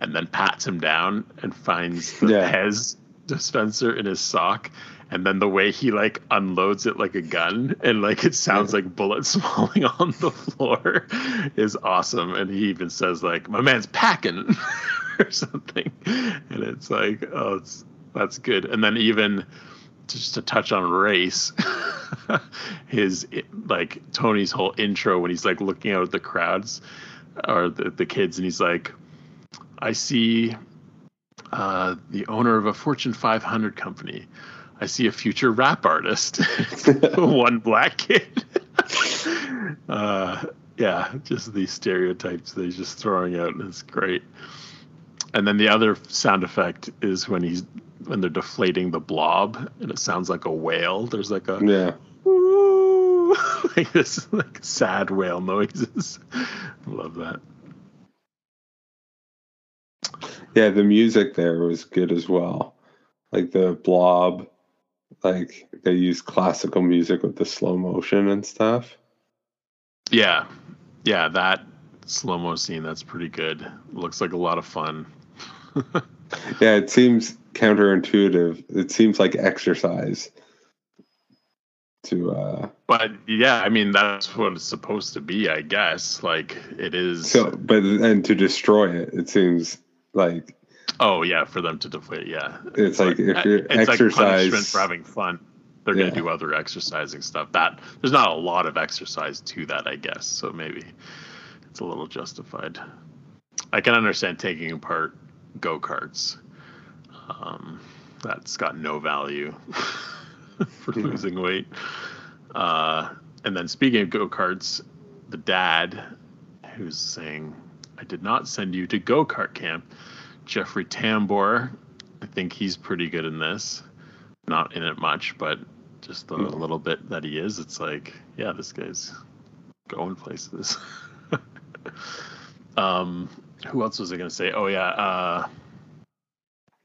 and then pats him down and finds the Yeah. Pez dispenser in his sock. And then the way he like unloads it like a gun and like it sounds like bullets falling on the floor is awesome. And he even says like, "My man's packing," or something. And it's like, oh, it's that's good. And then even just to touch on race, his like Tony's whole intro when he's like looking out at the crowds or the, the kids, and he's like, "I see uh, the owner of a Fortune 500 company. I see a future rap artist. One black kid. uh, yeah, just these stereotypes that he's just throwing out, and it's great. And then the other sound effect is when he's when they're deflating the blob, and it sounds like a whale. There's like a yeah, like this like sad whale noises. Love that. yeah. The music there was good as well. like the blob, like they use classical music with the slow motion and stuff. Yeah, yeah, that slow mo scene that's pretty good. Looks like a lot of fun. Yeah, it seems counterintuitive. It seems like exercise to uh But yeah, I mean that's what it's supposed to be, I guess. Like it is. so but and to destroy it, it seems like oh yeah, for them to deflate. Yeah, it's like if you're it's like punishment exercise for having fun. They're Yeah. gonna do other exercising stuff. That there's not a lot of exercise to that, I guess. So maybe it's a little justified. I can understand taking apart go karts. Um, that's got no value for losing weight. Uh, and then speaking of go karts, the dad who's saying, "I did not send you to go kart camp." Jeffrey Tambor, I think he's pretty good in this. Not in it much, but just the little bit that he is, it's like, yeah, this guy's going places. um, who else was I gonna say? Oh yeah, uh,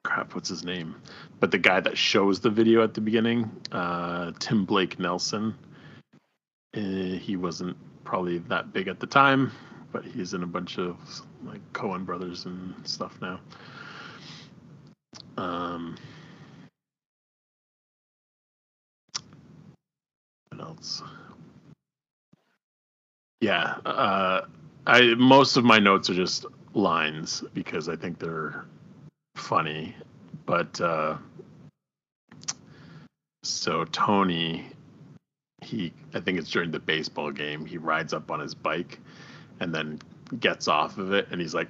crap, what's his name? But the guy that shows the video at the beginning, uh, Tim Blake Nelson. Uh, he wasn't probably that big at the time, but he's in a bunch of like Coen brothers and stuff now. Um, else? Yeah, uh, I most of my notes are just lines because I think they're funny, but uh, so Tony, he I think it's during the baseball game. He rides up on his bike and then gets off of it, and he's like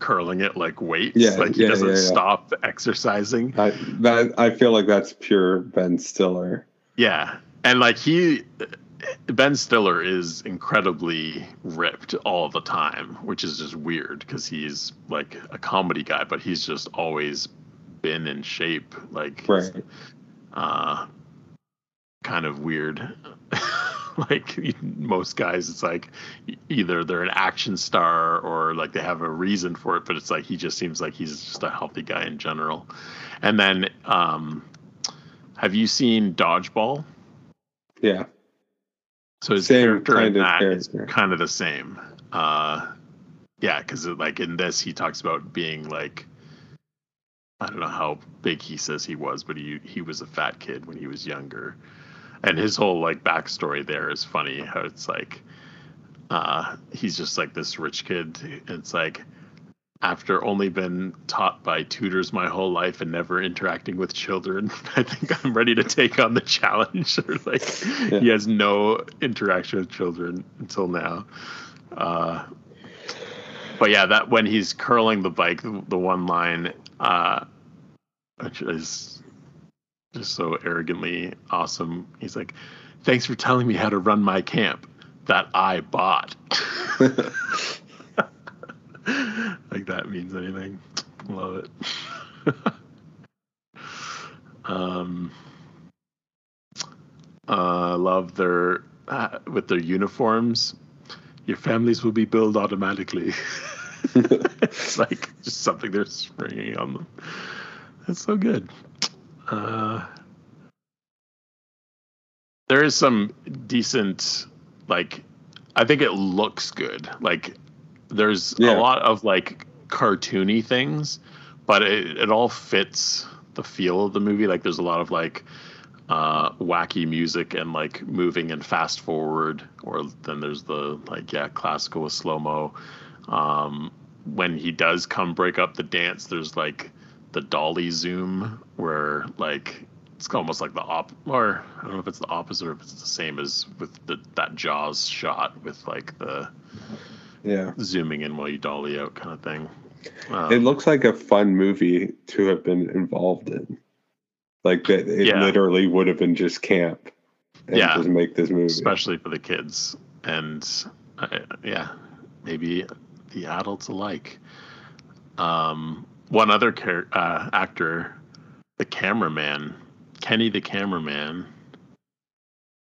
curling it like weights. Yeah, like he yeah, doesn't yeah, yeah. stop exercising. I that I feel like that's pure Ben Stiller. Yeah, and like he, Ben Stiller is incredibly ripped all the time, which is just weird because he's like a comedy guy, but he's just always been in shape. Like, Right. uh, kind of weird. like most guys, it's like either they're an action star or like they have a reason for it, but it's like he just seems like he's just a healthy guy in general. And then, um, have you seen Dodgeball? Yeah. So his Same character kind of that is character. kind of the same. Uh, yeah, because like in this, he talks about being like, I don't know how big he says he was, but he he was a fat kid when he was younger, and his whole like backstory there is funny. How it's like, uh, he's just like this rich kid. and It's like after only been taught by tutors my whole life and never interacting with children, I think I'm ready to take on the challenge. or like he has no interaction with children until now. Uh, but yeah, that when he's curling the bike, the, the one line, uh, which is just so arrogantly awesome. He's like, "Thanks for telling me how to run my camp that I bought." like that means anything. Love it. um, uh, love their uh, with their uniforms. Your families will be billed automatically. it's like just something they're springing on them. That's so good. Uh, there is some decent, like, I think it looks good. Like, there's Yeah. a lot of like cartoony things, but it, it all fits the feel of the movie. Like, there's a lot of like uh, wacky music and like moving and fast forward, or then there's the like yeah classical with slow mo. Um, when he does come break up the dance, there's like the dolly zoom where like it's almost like the op or I don't know if it's the opposite or if it's the same as with the that Jaws shot with like the Yeah. zooming in while you dolly out kind of thing. Um, It looks like a fun movie to have been involved in. Like that it Yeah. literally would have been just camp and Yeah. just make this movie. especially for the kids and uh, yeah maybe the adults alike um, one other char- uh, actor the cameraman kenny the cameraman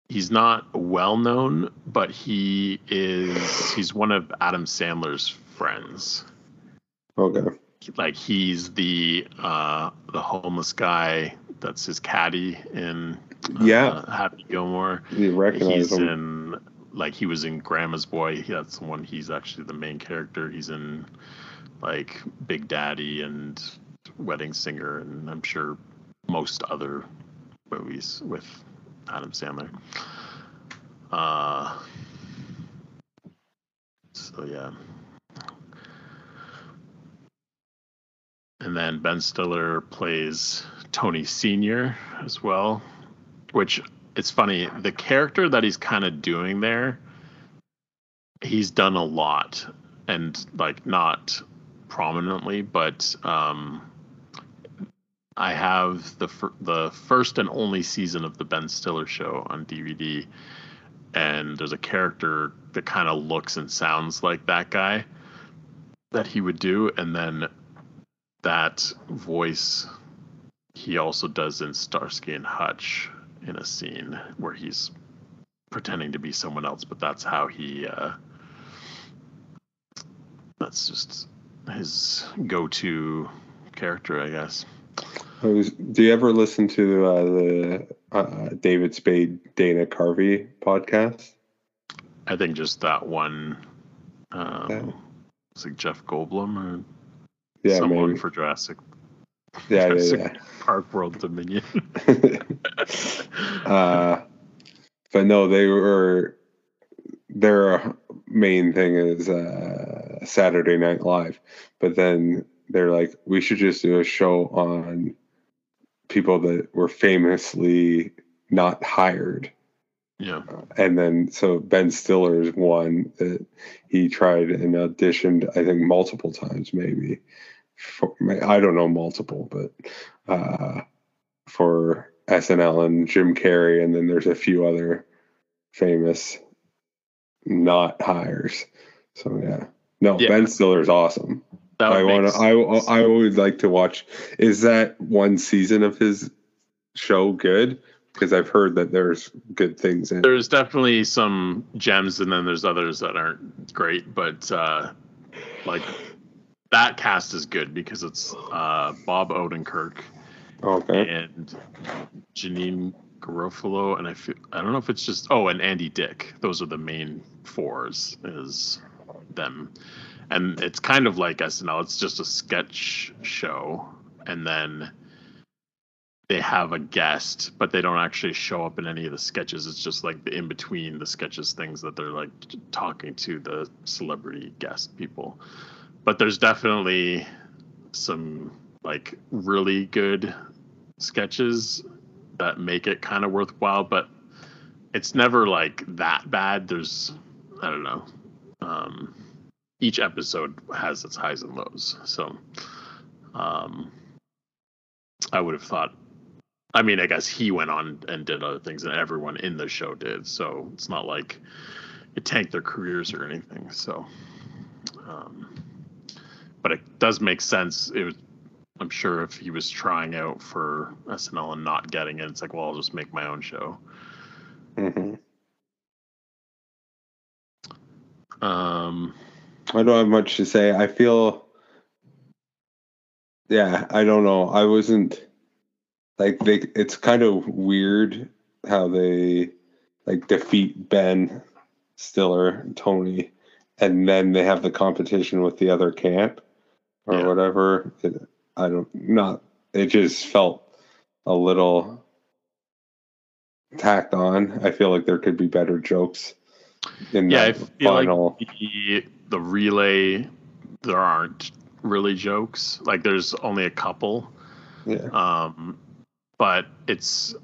he's not well known but he is he's one of adam sandler's friends Okay. like he's the uh the homeless guy that's his caddy in uh, Yeah. Happy Gilmore. You recognize He's him. in like he was in Grandma's Boy. He- That's the one. He's actually the main character. He's in like Big Daddy and Wedding Singer, and I'm sure most other movies with Adam Sandler. Uh, so yeah. And then Ben Stiller plays Tony Sr. as well, which it's funny. The character that he's kind of doing there, he's done a lot and like not prominently, but um, I have the fir- the first and only season of the Ben Stiller show on DVD, and there's a character that kind of looks and sounds like that guy that he would do, and then that voice he also does in Starsky and Hutch in a scene where he's pretending to be someone else, but that's how he. Uh, that's just his go-to character, I guess. Was, do you ever listen to uh, the uh, David Spade Dana Carvey podcast? I think just that one. Um, Yeah. It's like Jeff Goldblum or Yeah, someone maybe. for Jurassic, yeah, Jurassic yeah, Park World Dominion. uh, but no, they were their main thing is uh, Saturday Night Live, but then they're like, we should just do a show on people that were famously not hired. yeah, and then so Ben Stiller is one that he tried and auditioned, I think multiple times, maybe. For, I don't know multiple, but uh, for SNL and Jim Carrey, and then there's a few other famous not hires. So yeah, no, Yeah. Ben Stiller's awesome. That I want to. I I always like to watch. Is that one season of his show good? Because I've heard that there's good things in. it. there's definitely some gems and then there's others that aren't great but uh like that cast is good because it's uh bob odenkirk Okay. and janeane garofalo and i feel i don't know if it's just oh and andy dick those are the main fours is them and it's kind of like snl it's just a sketch show and then they have a guest, but they don't actually show up in any of the sketches. It's just like the in between the sketches things that they're like talking to the celebrity guest people. But there's definitely some like really good sketches that make it kind of worthwhile, but it's never like that bad. There's I don't know. Um, each episode has its highs and lows. So um, I would have thought I mean, I guess he went on and did other things, and everyone in the show did. So it's not like it tanked their careers or anything. So, um, but it does make sense. It was, I'm sure, if he was trying out for SNL and not getting it, it's like, well, I'll just make my own show. hmm Um, I don't have much to say. I feel, yeah, I don't know. I wasn't like they. It's kind of weird how they like defeat Ben Stiller, Tony, and then they have the competition with the other camp or Yeah. whatever. It, I don't not. It just felt a little tacked on. I feel like there could be better jokes in yeah, I the feel final. like the, the relay, there aren't really jokes. Like, there's only a couple. yeah. Um, but it's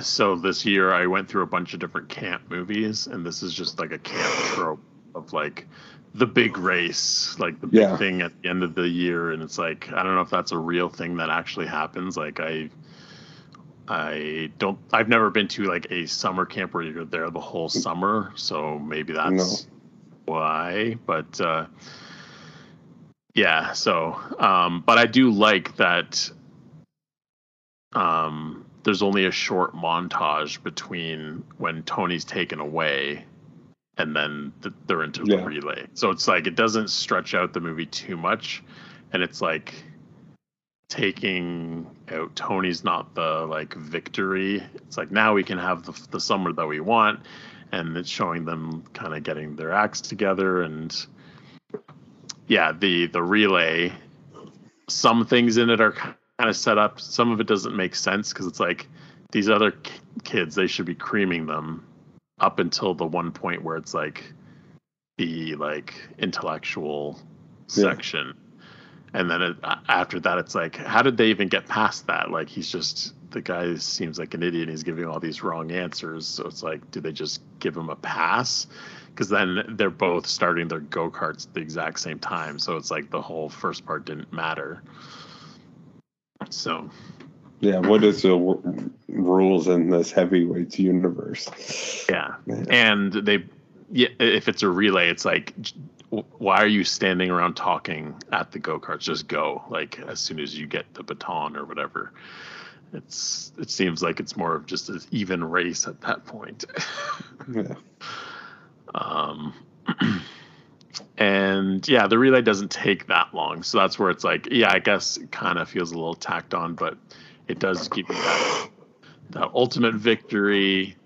so this year I went through a bunch of different camp movies, and this is just like a camp trope of like the big race, like the big Yeah. thing at the end of the year, and it's like I don't know if that's a real thing that actually happens. Like I, I don't, I've never been to like a summer camp where you're there the whole summer, so maybe that's why. But uh, yeah, so um, but I do like that um, there's only a short montage between when Tony's taken away and then th- they're into Yeah. the relay. So it's like it doesn't stretch out the movie too much. and it's like taking out Tony's not the like victory. It's like now we can have the, the summer that we want, and it's showing them kind of getting their acts together and yeah, the the relay. Some things in it are kind of set up. Some of it doesn't make sense because it's like these other k- kids they should be creaming them up until the one point where it's like the like intellectual Yeah. section and then it, after that it's like how did they even get past that like he's just the guy seems like an idiot he's giving all these wrong answers so it's like do they just give him a pass? Because then they're both starting their go-karts at the exact same time so it's like the whole first part didn't matter. So. Yeah, what is the w- rules in this heavyweights universe? yeah Yeah. and they yeah if it's a relay it's like why are you standing around talking at the go-karts? Just go like as soon as you get the baton or whatever it's it seems like it's more of just an even race at that point. Yeah. um and yeah the relay doesn't take that long. So that's where it's like yeah i guess it kind of feels a little tacked on but it does give you that that ultimate victory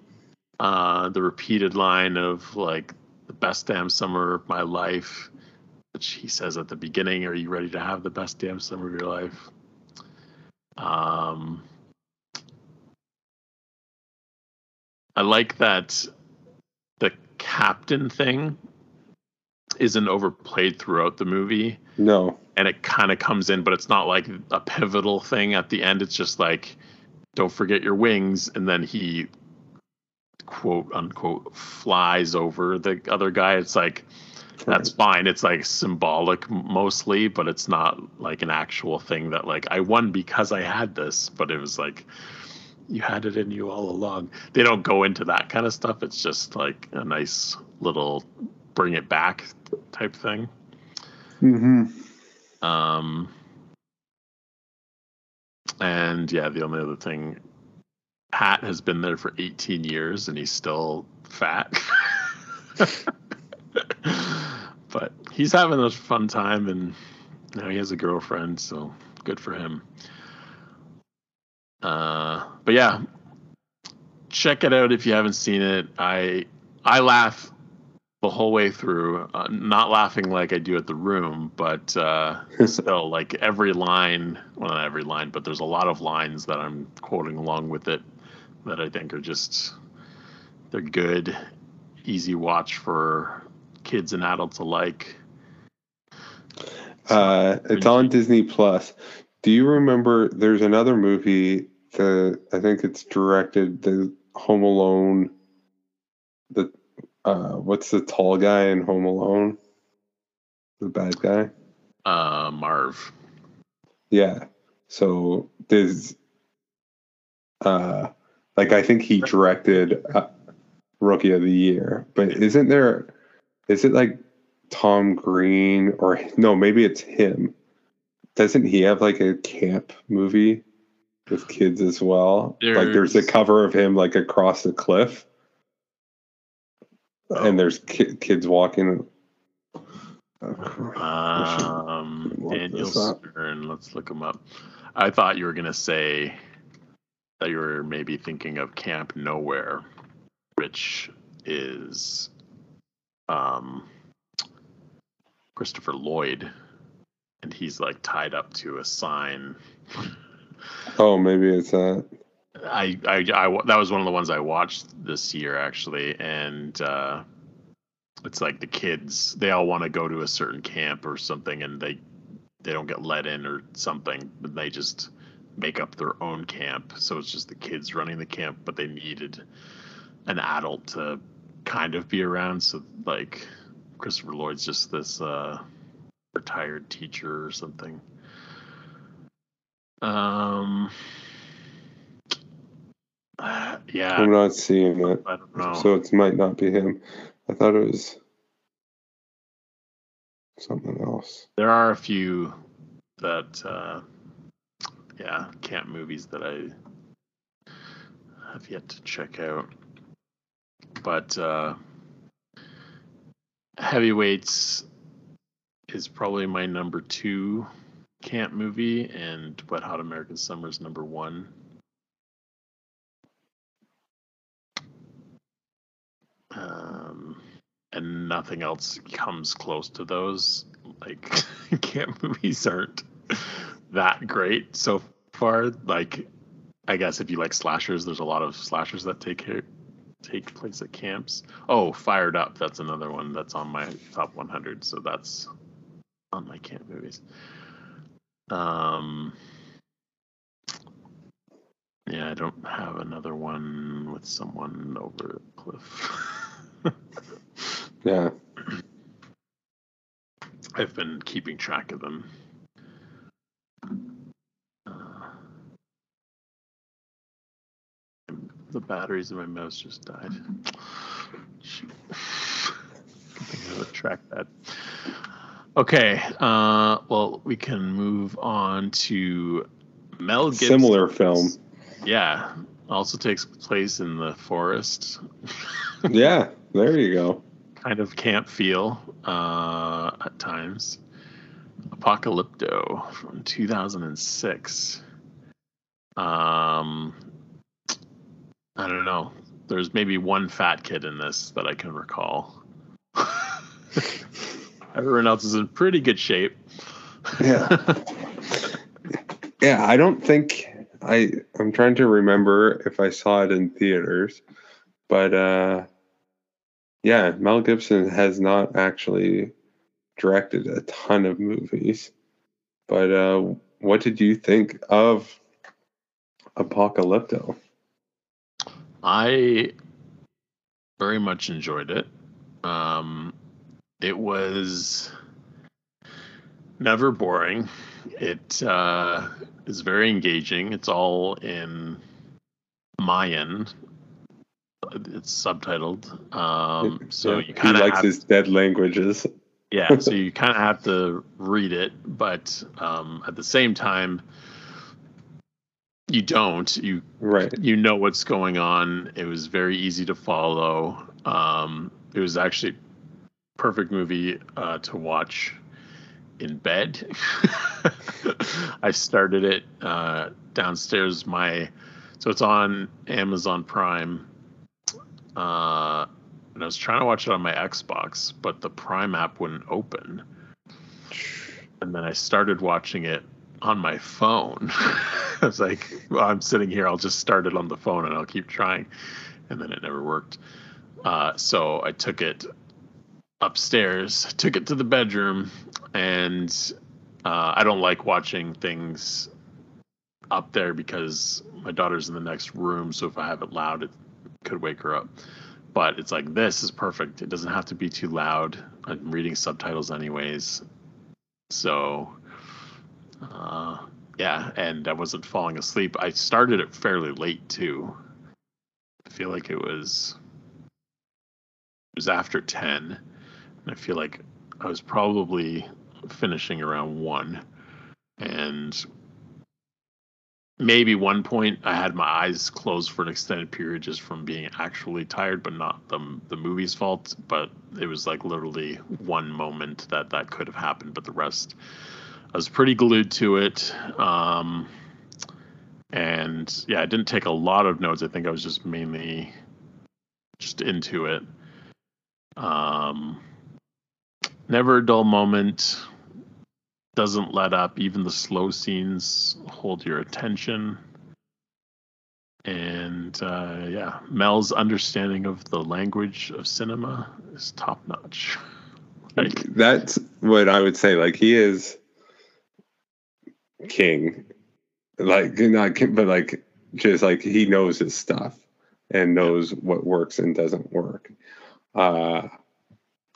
uh the repeated line of like the best damn summer of my life which he says at the beginning are you ready to have the best damn summer of your life? Um i like that the captain thing isn't overplayed throughout the movie. No. and it kind of comes in but it's not like a pivotal thing at the end. It's just like don't forget your wings and then he quote unquote flies over the other guy. It's like that's fine. It's like symbolic mostly but it's not like an actual thing that like i won because i had this but it was like you had it in you all along they don't go into that kind of stuff it's just like a nice little bring it back type thing Mm-hmm. um, and yeah, the only other thing, Pat has been there for 18 years and he's still fat. but he's having a fun time and now he has a girlfriend, so good for him. Uh, but yeah, check it out if you haven't seen it. I I laugh the whole way through, uh, not laughing like I do at the room, but uh, still, like every line, well, not every line, but there's a lot of lines that I'm quoting along with it that I think are just, they're good, easy watch for kids and adults alike. Uh, it's on Disney Plus. Do you remember? There's another movie that I think it's directed. The Home Alone. The uh, what's the tall guy in Home Alone? The bad guy. Uh, Marv. Yeah. So there's, uh, like I think he directed uh, Rookie of the Year, but isn't there? Is it like Tom Green or no? Maybe it's him. Doesn't he have like a camp movie with kids as well? like there's a cover of him like across a cliff, Oh. and there's ki- kids walking. Um, Daniel this up. Stern. Let's look him up. I thought you were gonna say that you were maybe thinking of Camp Nowhere, which is um, Christopher Lloyd, and he's like tied up to a sign. oh, maybe it's that. I, I, I that was one of the ones I watched this year actually, and uh, it's like the kids they all want to go to a certain camp or something, and they they don't get let in or something, but they just make up their own camp. So it's just the kids running the camp, but they needed an adult to kind of be around. So like Christopher Lloyd's just this uh, retired teacher or something. Um. uh, yeah, I'm not seeing it. I don't know. So it might not be him. I thought it was something else. there are a few that, uh, yeah, camp movies that I have yet to check out. But uh, heavyweights is probably my number two camp movie, and Wet Hot American Summer is number one. Um, and nothing else comes close to those. Like camp movies aren't that great so far. Like, I guess if you like slashers, there's a lot of slashers that take care, take place at camps. Oh, Fired Up, that's another one that's on my top 100. So that's on my camp movies. Um, yeah, I don't have another one with someone over a cliff. Yeah. I've been keeping track of them. Uh, the batteries in my mouse just died. Shoot. Good thing I would track that. Okay. Uh, well, we can move on to Mel Gibson. Similar film. Yeah. Also takes place in the forest. Yeah, there you go. kind of camp feel uh, at times. Apocalypto from 2006. Um, I don't know. There's maybe one fat kid in this that I can recall. Everyone else is in pretty good shape. Yeah. yeah, I don't think I I'm trying to remember if I saw it in theaters, but uh yeah, Mel Gibson has not actually directed a ton of movies. But uh what did you think of Apocalypto? I very much enjoyed it. Um, it was never boring. It uh, is very engaging. It's all in Mayan. It's subtitled, um, so Yeah, you kind he of likes have, his dead languages. yeah. So you kind of have to read it, but um, at the same time, you don't. You Right. you know what's going on. It was very easy to follow. Um, it was actually perfect movie uh, to watch in bed. I started it uh, downstairs. My so it's on Amazon Prime, uh, and I was trying to watch it on my Xbox, but the Prime app wouldn't open. And then I started watching it on my phone. I was like, well, I'm sitting here. I'll just start it on the phone and I'll keep trying. And then it never worked. Uh, so I took it upstairs, took it to the bedroom, and uh, I don't like watching things up there because my daughter's in the next room. So if I have it loud, it could wake her up. But it's like, this is perfect. It doesn't have to be too loud. I'm reading subtitles anyways. So uh, yeah, and I wasn't falling asleep. I started it fairly late too. I feel like it was it was after ten, I feel like I was probably finishing around one, and maybe one point I had my eyes closed for an extended period just from being actually tired, but not the the movie's fault. But it was like literally one moment that that could have happened, but the rest I was pretty glued to it. Um, and yeah, I didn't take a lot of notes. I think I was just mainly just into it. Um, never a dull moment. Doesn't let up. Even the slow scenes hold your attention. And uh, yeah, Mel's understanding of the language of cinema is top notch. like, That's what I would say. Like he is king. Like not king, but like just like he knows his stuff and knows what works and doesn't work. Uh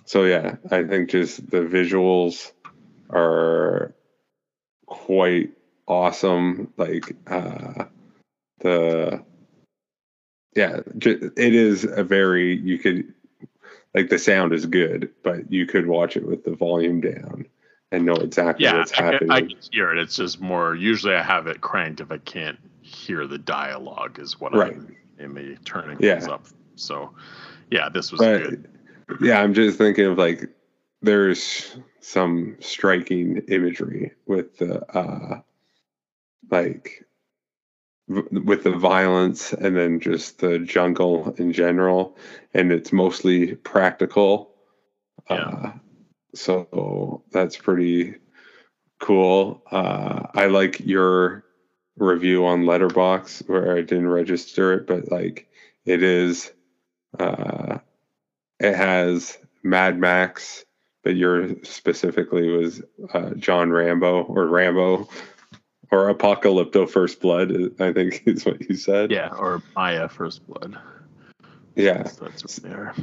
so yeah, I think just the visuals are quite awesome. Like uh the yeah, it is a very you could like the sound is good, but you could watch it with the volume down and know exactly yeah, what's I, happening. can- I can hear it. It's just more. Usually, I have it cranked if I can't hear the dialogue. Is what Right. I'm mainly turning Yeah. things up. So, yeah, this was But- good. Yeah, I'm just thinking of like there's some striking imagery with the uh like v- with the violence and then just the jungle in general and it's mostly practical Yeah. uh so that's pretty cool uh i like your review on Letterboxd where i didn't register it but like it is uh it has mad max but your specifically was uh, John Rambo or Rambo or Apocalypto First Blood. I think is what you said. Yeah, or Maya First Blood. yeah. So that's what they are.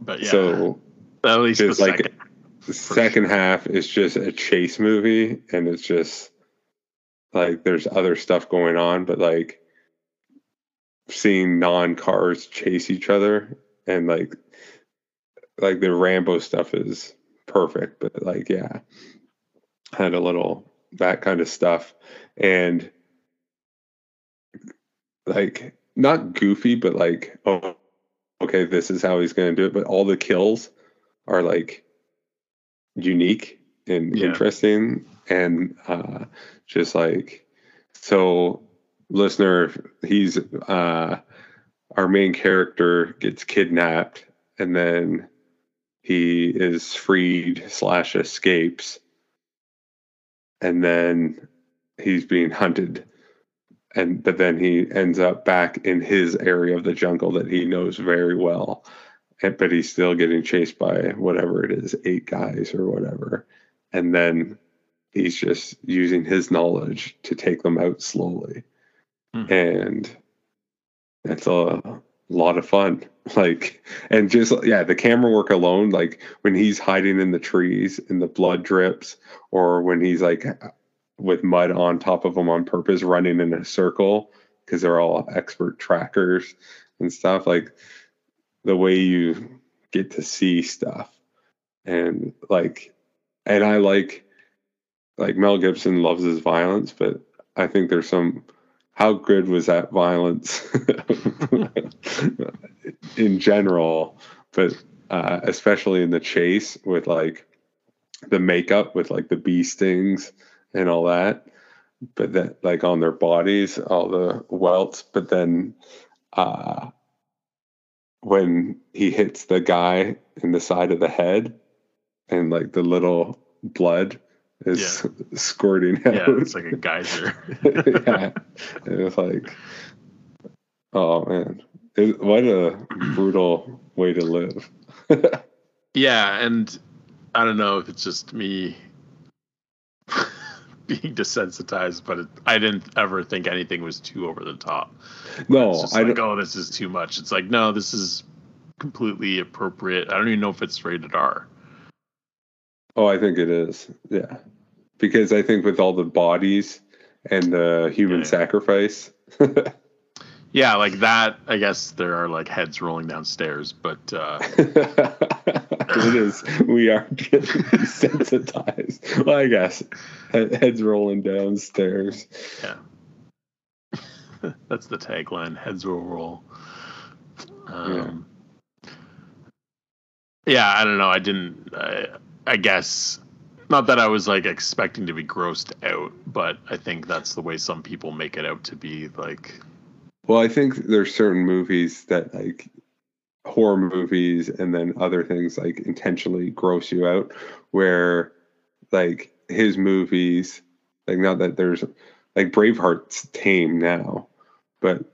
But yeah, So at least the it's like- second. the second half is just a chase movie, and it's just like there's other stuff going on, but like seeing non cars chase each other and like like the Rambo stuff is perfect, but like yeah, had a little that kind of stuff and like not goofy, but like oh okay, this is how he's gonna do it. But all the kills are like unique and Yeah. interesting and uh just like so listener he's uh our main character gets kidnapped and then he is freed slash escapes. And then he's being hunted. And but then he ends up back in his area of the jungle that he knows very well. And, but he's still getting chased by whatever it is eight guys or whatever. And then he's just using his knowledge to take them out slowly. Mhm. and that's a lot of fun. Like and just yeah the camera work alone like when he's hiding in the trees and the blood drips or when he's like with mud on top of him on purpose running in a circle because they're all expert trackers and stuff like the way you get to see stuff. And like and i like like mel gibson loves his violence but i think there's some how good was that violence? In general but uh especially in the chase with like the makeup with like the bee stings and all that but that like on their bodies all the welts but then uh when he hits the guy in the side of the head and like the little blood is squirting out Yeah, it's like a geyser. yeah. It was like, oh man, it, what a brutal way to live. Yeah, and I don't know if it's just me being desensitized, but it, I didn't ever think anything was too over the top. no, It's just I like, don't. oh, this is too much. It's like, no, this is completely appropriate. I don't even know if it's rated R. Oh, I think it is. Yeah, because I think with all the bodies and the human Yeah. sacrifice. Yeah, like that. I guess there are like heads rolling downstairs, but uh, it is. We are getting desensitized. Well, I guess heads rolling downstairs. yeah, that's the tagline. Heads will roll. Um, yeah. I don't know. I didn't. I, I guess not that I was like expecting to be grossed out, but I think that's the way some people make it out to be. Like, Well, I think there's certain movies that like horror movies and then other things like intentionally gross you out where like his movies like not that there's like Braveheart's tame now, but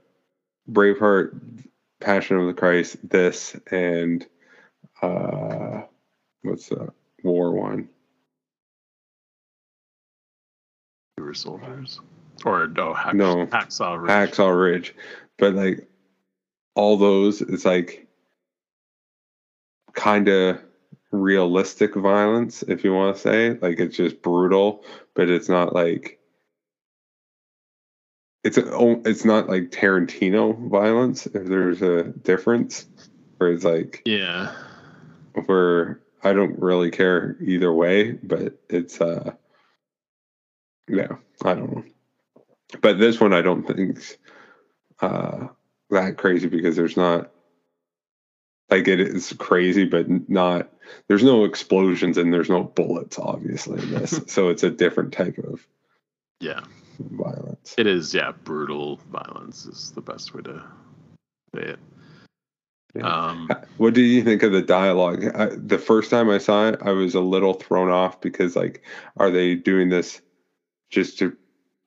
Braveheart, Passion of the Christ, this and uh what's the war one? we were soldiers, or no, hack, No. hacksaw ridge. Hacksaw Ridge, but like all those, it's like kind of realistic violence, if you want to say. Like it's just brutal, but it's not like it's a, oh, it's not like Tarantino violence. If there's a difference, where it's like Yeah. where I don't really care either way, but it's uh yeah, I don't know. But this one I don't think's uh that crazy because there's not like it is crazy, but not. There's no explosions and there's no bullets, obviously in this. so it's a different type of Yeah. violence. It is, yeah, brutal violence is the best way to say it. Um, What do you think of the dialogue? I, the first time I saw it, I was a little thrown off because, like, are they doing this just to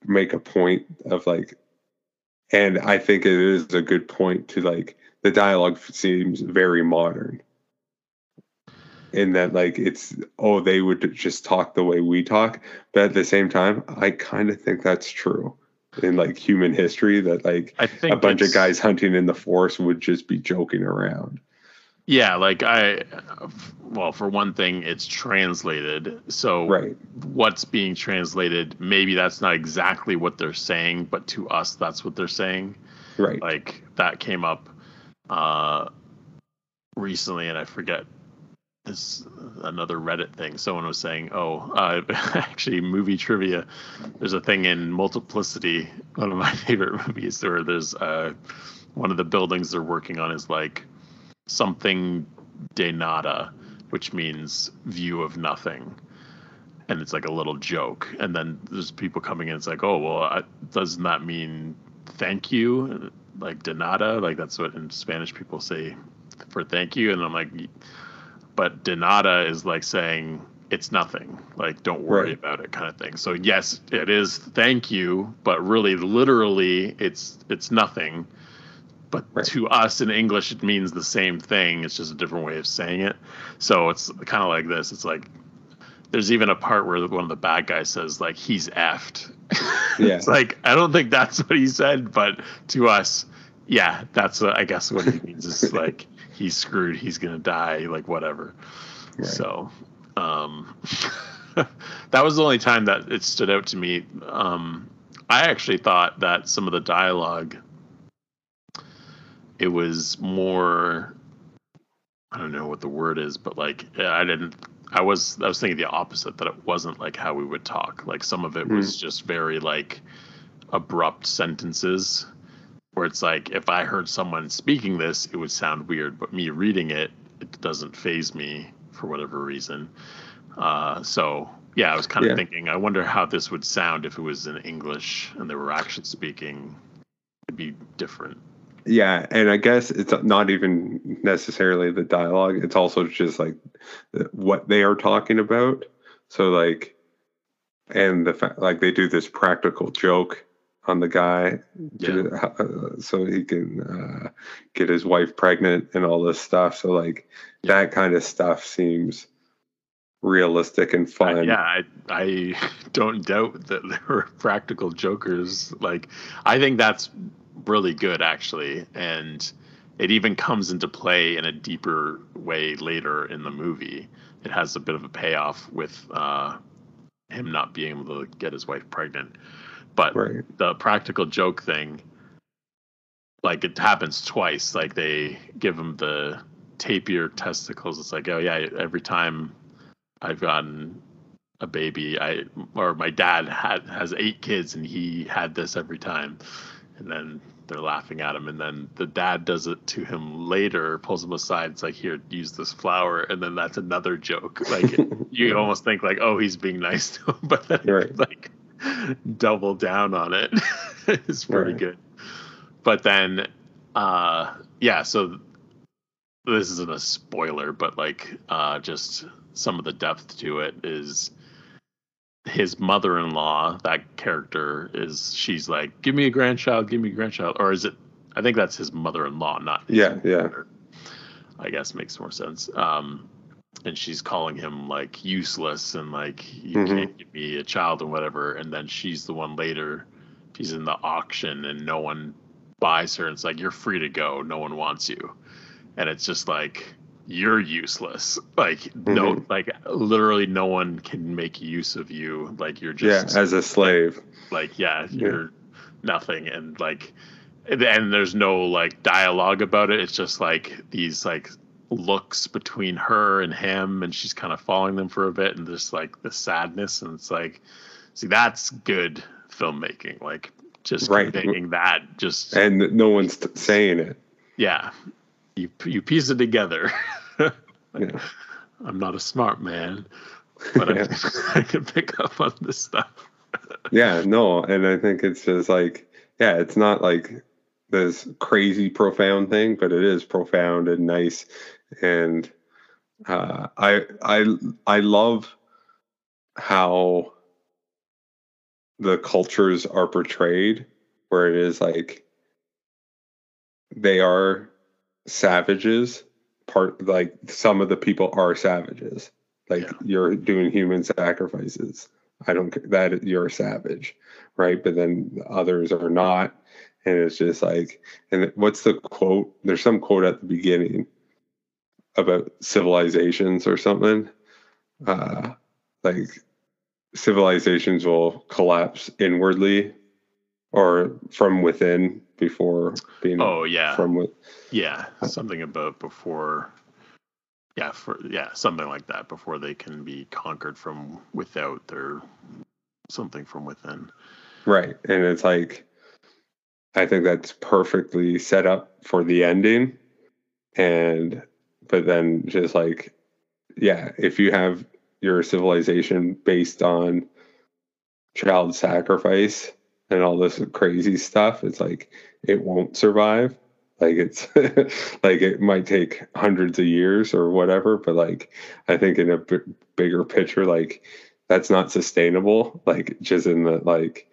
make a point of like? And I think it is a good point to like the dialogue seems very modern. In that, like, it's oh, they would just talk the way we talk, but at the same time, I kind of think that's true in like human history that like I think a bunch of guys hunting in the forest would just be joking around. Yeah, like I, well, for one thing, it's translated. So Right. what's being translated, maybe that's not exactly what they're saying, but to us, that's what they're saying. Right. Like that came up uh, recently, and I forget this another Reddit thing. Someone was saying, "Oh, uh, actually, movie trivia. There's a thing in Multiplicity, one of my favorite movies, where there's uh, one of the buildings they're working on is like something de nada, which means view of nothing." And it's like a little joke, and then there's people coming in. It's like, oh well, I, doesn't that mean thank you? Like de nada, like that's what in Spanish people say for thank you. And I'm like, but de nada is like saying it's nothing. Like don't worry Right. about it kind of thing. So yes it is thank you but really literally it's it's nothing. But Right. to us in english it means the same thing. It's just a different way of saying it. So it's kind of like this. It's like there's even a part where one of the bad guys says like he's effed. Yeah. it's like i don't think that's what he said but to us yeah that's what i guess what he means is like he's screwed he's gonna die like whatever. Right. so um that was the only time that it stood out to me. Um i actually thought that some of the dialogue it was more i don't know what the word is but like i didn't i was i was thinking the opposite that it wasn't like how we would talk. Like some of it was just very like abrupt sentences where it's like if I heard someone speaking this, it would sound weird, but me reading it, it doesn't phase me for whatever reason. Uh, so yeah, I was kind of Yeah. thinking, I wonder how this would sound if it was in English and they were actually speaking. It'd be different. Yeah, and I guess it's not even necessarily the dialogue. It's also just like what they are talking about. So like, and the fact like they do this practical joke on the guy, to, uh, so he can uh, get his wife pregnant and all this stuff. So like that kind of stuff seems realistic and fun. yeah, I, I don't doubt that there were practical jokers. Like, I think that's really good, actually. And it even comes into play in a deeper way later in the movie. It has a bit of a payoff with uh, him not being able to get his wife pregnant. But Right. the practical joke thing, like, it happens twice. Like, they give him the tapir testicles. It's like, oh, yeah, every time I've gotten a baby. I or my dad had has eight kids and he had this every time, and then they're laughing at him, and then the dad does it to him later, pulls him aside. It's like here, use this flower, and then that's another joke. Like you almost think like, oh, he's being nice to him, but then Right. like double down on it. it's pretty Right. good. But then, uh, yeah, so this isn't a spoiler, but like uh, just some of the depth to it is his mother-in-law. That character is she's like, "Give me a grandchild, give me a grandchild," or is it? I think that's his mother-in-law, not his Yeah, yeah. I guess makes more sense. Um, and she's calling him like useless and like you Mhm. can't give me a child and whatever. And then she's the one later. She's in the auction and no one buys her. And it's like you're free to go. No one wants you. And it's just like you're useless. Like no, Mhm. like literally no one can make use of you. Like you're just Yeah, just as a slave. like yeah you're nothing and like and there's no like dialogue about it it's just like these like looks between her and him and she's kind of following them for a bit and just like the sadness and it's like see that's good filmmaking like just Right. conveying that just And no one's t- saying it. yeah you you piece it together. Yeah. I'm not a smart man, but Yeah. can, I can pick up on this stuff. yeah no and i think it's just like yeah it's not like this crazy profound thing but it is profound and nice and uh i i i love how the cultures are portrayed where it is like they are savages. Part like some of the people are savages. Like Yeah. you're doing human sacrifices. I don't that you're a savage right? But then others are not. And it's just like and what's the quote? There's some quote at the beginning about civilizations or something uh like civilizations will collapse inwardly or from within before being Oh yeah, from with yeah, something about before. Yeah, for yeah, something like that before they can be conquered from without. They're something from within. right and it's like i think that's perfectly set up for the ending and but then just like yeah if you have your civilization based on child sacrifice and all this crazy stuff it's like it won't survive. Like it's like it might take hundreds of years or whatever but like i think in a b- bigger picture like that's not sustainable like just in the like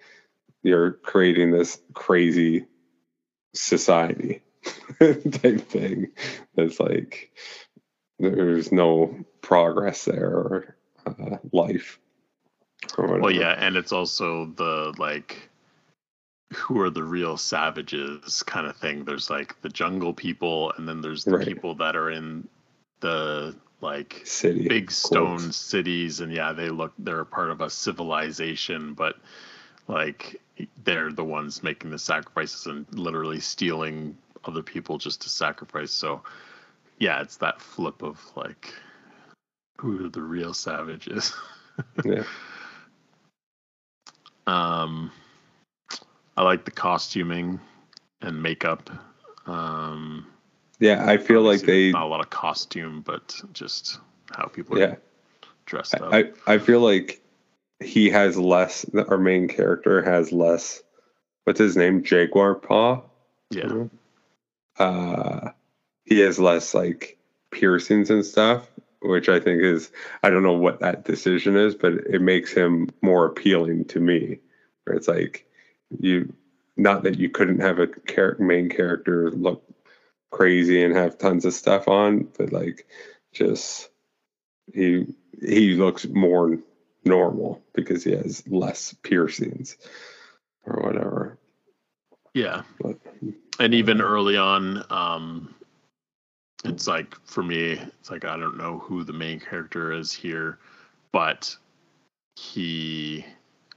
you're creating this crazy society type thing that's like there's no progress there or uh, life or. Well, yeah, and it's also the like who are the real savages kind of thing. There's like the jungle people, and then there's the Right. people that are in the like city big stone cities, and yeah, they look they're a part of a civilization, but like they're the ones making the sacrifices and literally stealing other people just to sacrifice. So yeah, it's that flip of like who the real savages. yeah Um, I like the costuming and makeup. Um, yeah i feel like they not a lot of costume, but just how people are yeah dressed up. I, I feel like he has less our main character has less what's his name jaguar paw yeah, uh he has less like piercings and stuff which i think is i don't know what that decision is but it makes him more appealing to me. Where it's like you not that you couldn't have a char- main character look crazy and have tons of stuff on but like just he he looks more normal because he has less piercings or whatever yeah. but And even early on, um, it's like for me, it's like I don't know who the main character is here, but he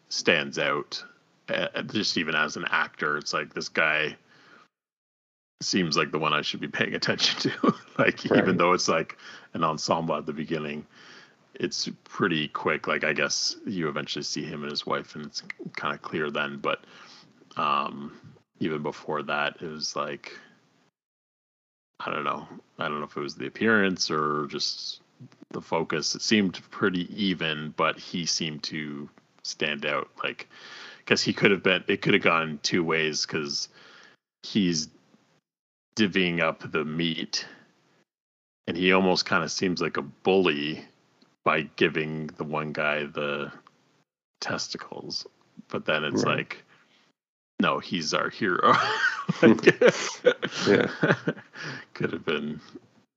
stands out. Uh, just even as an actor, it's like this guy seems like the one I should be paying attention to. like even though it's like an ensemble at the beginning, it's pretty quick. Like I guess you eventually see him and his wife, and it's kind of clear then. But um, even before that, it was like I don't know. I don't know if it was the appearance or just the focus. It seemed pretty even, but he seemed to stand out. Like because he could have been. It could have gone two ways because he's divvying up the meat, and he almost kind of seems like a bully by giving the one guy the testicles. But then it's Right. like, no, he's our hero. Yeah. could have been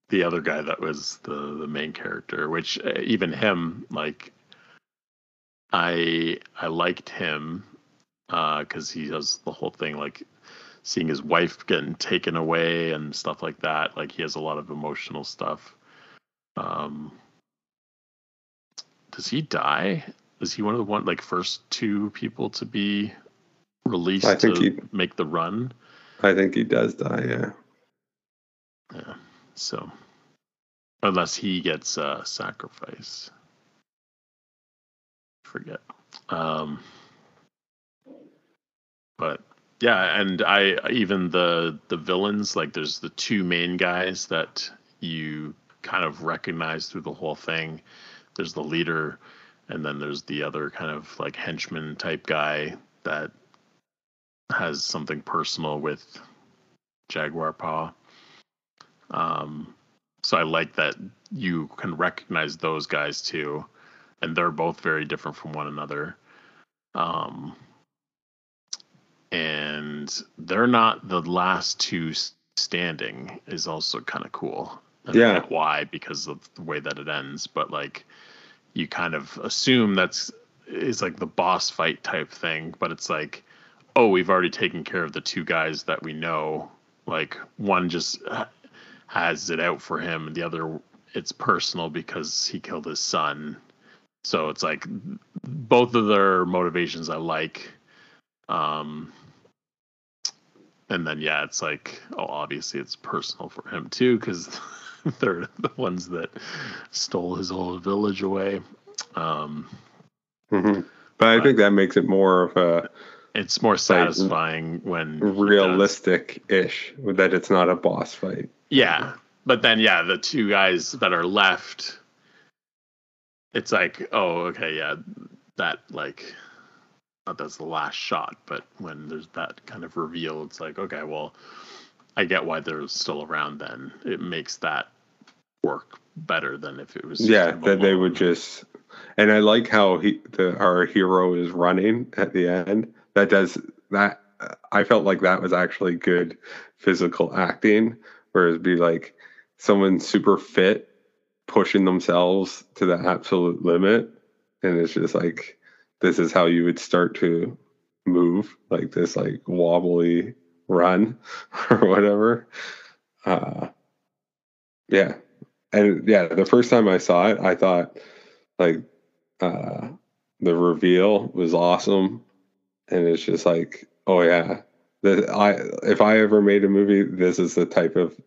the other guy that was the the main character. Which uh, even him, like, I I liked him because he does the whole thing like seeing his wife getting taken away and stuff like that. Like he has a lot of emotional stuff. Um, does he die? Is he one of the one like first two people to be released I think to he- make the run? i think he does die yeah Yeah. So unless he gets uh sacrifice. Forget. Um but yeah, and I even the the villains like there's the two main guys that you kind of recognize through the whole thing. There's the leader, and then there's the other kind of like henchman type guy that has something personal with Jaguar Paw. Um, so I like that you can recognize those guys too, and they're both very different from one another. Um, and they're not the last two standing is also kind of cool. I Yeah. why because of the way that it ends, but like you kind of assume that's is like the boss fight type thing, but it's like, oh, we've already taken care of the two guys that we know. Like one just has it out for him, and the other it's personal because he killed his son. So it's like both of their motivations I like. Um, and then yeah, it's like oh, obviously it's personal for him too because they're the ones that stole his whole village away. Um, hmm But I think that makes it more of a it's more satisfying when realistic-ish that it's not a boss fight. Yeah, but then yeah, the two guys that are left, it's like oh okay yeah, that like not that's the last shot, but when there's that kind of reveal, it's like okay well, I get why they're still around. Then it makes that work better than if it was Yeah, that they would just, and I like how he, the our hero is running at the end. That does that. I felt like that was actually good physical acting, where it'd be like someone super fit pushing themselves to the absolute limit, and it's just like this is how you would start to move, like this like wobbly run or whatever. Uh, yeah, and yeah, the first time I saw it, I thought like uh the reveal was awesome, and it's just like, oh yeah, the I if I ever made a movie, this is the type of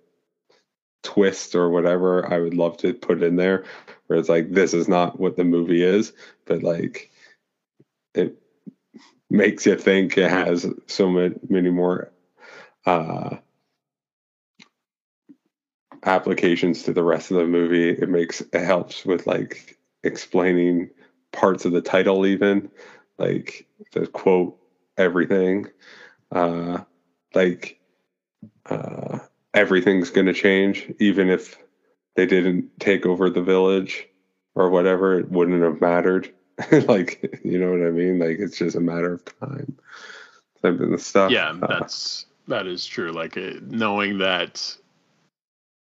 twist or whatever I would love to put in there, where it's like this is not what the movie is, but like it makes you think it has so many, many more uh applications to the rest of the movie. It makes it helps with like explaining parts of the title even like the quote everything uh like uh everything's going to change even if they didn't take over the village or whatever it wouldn't have mattered. Like you know what i mean? Like it's just a matter of time. Type of stuff. Yeah Uh, that's that is true. Like uh, knowing that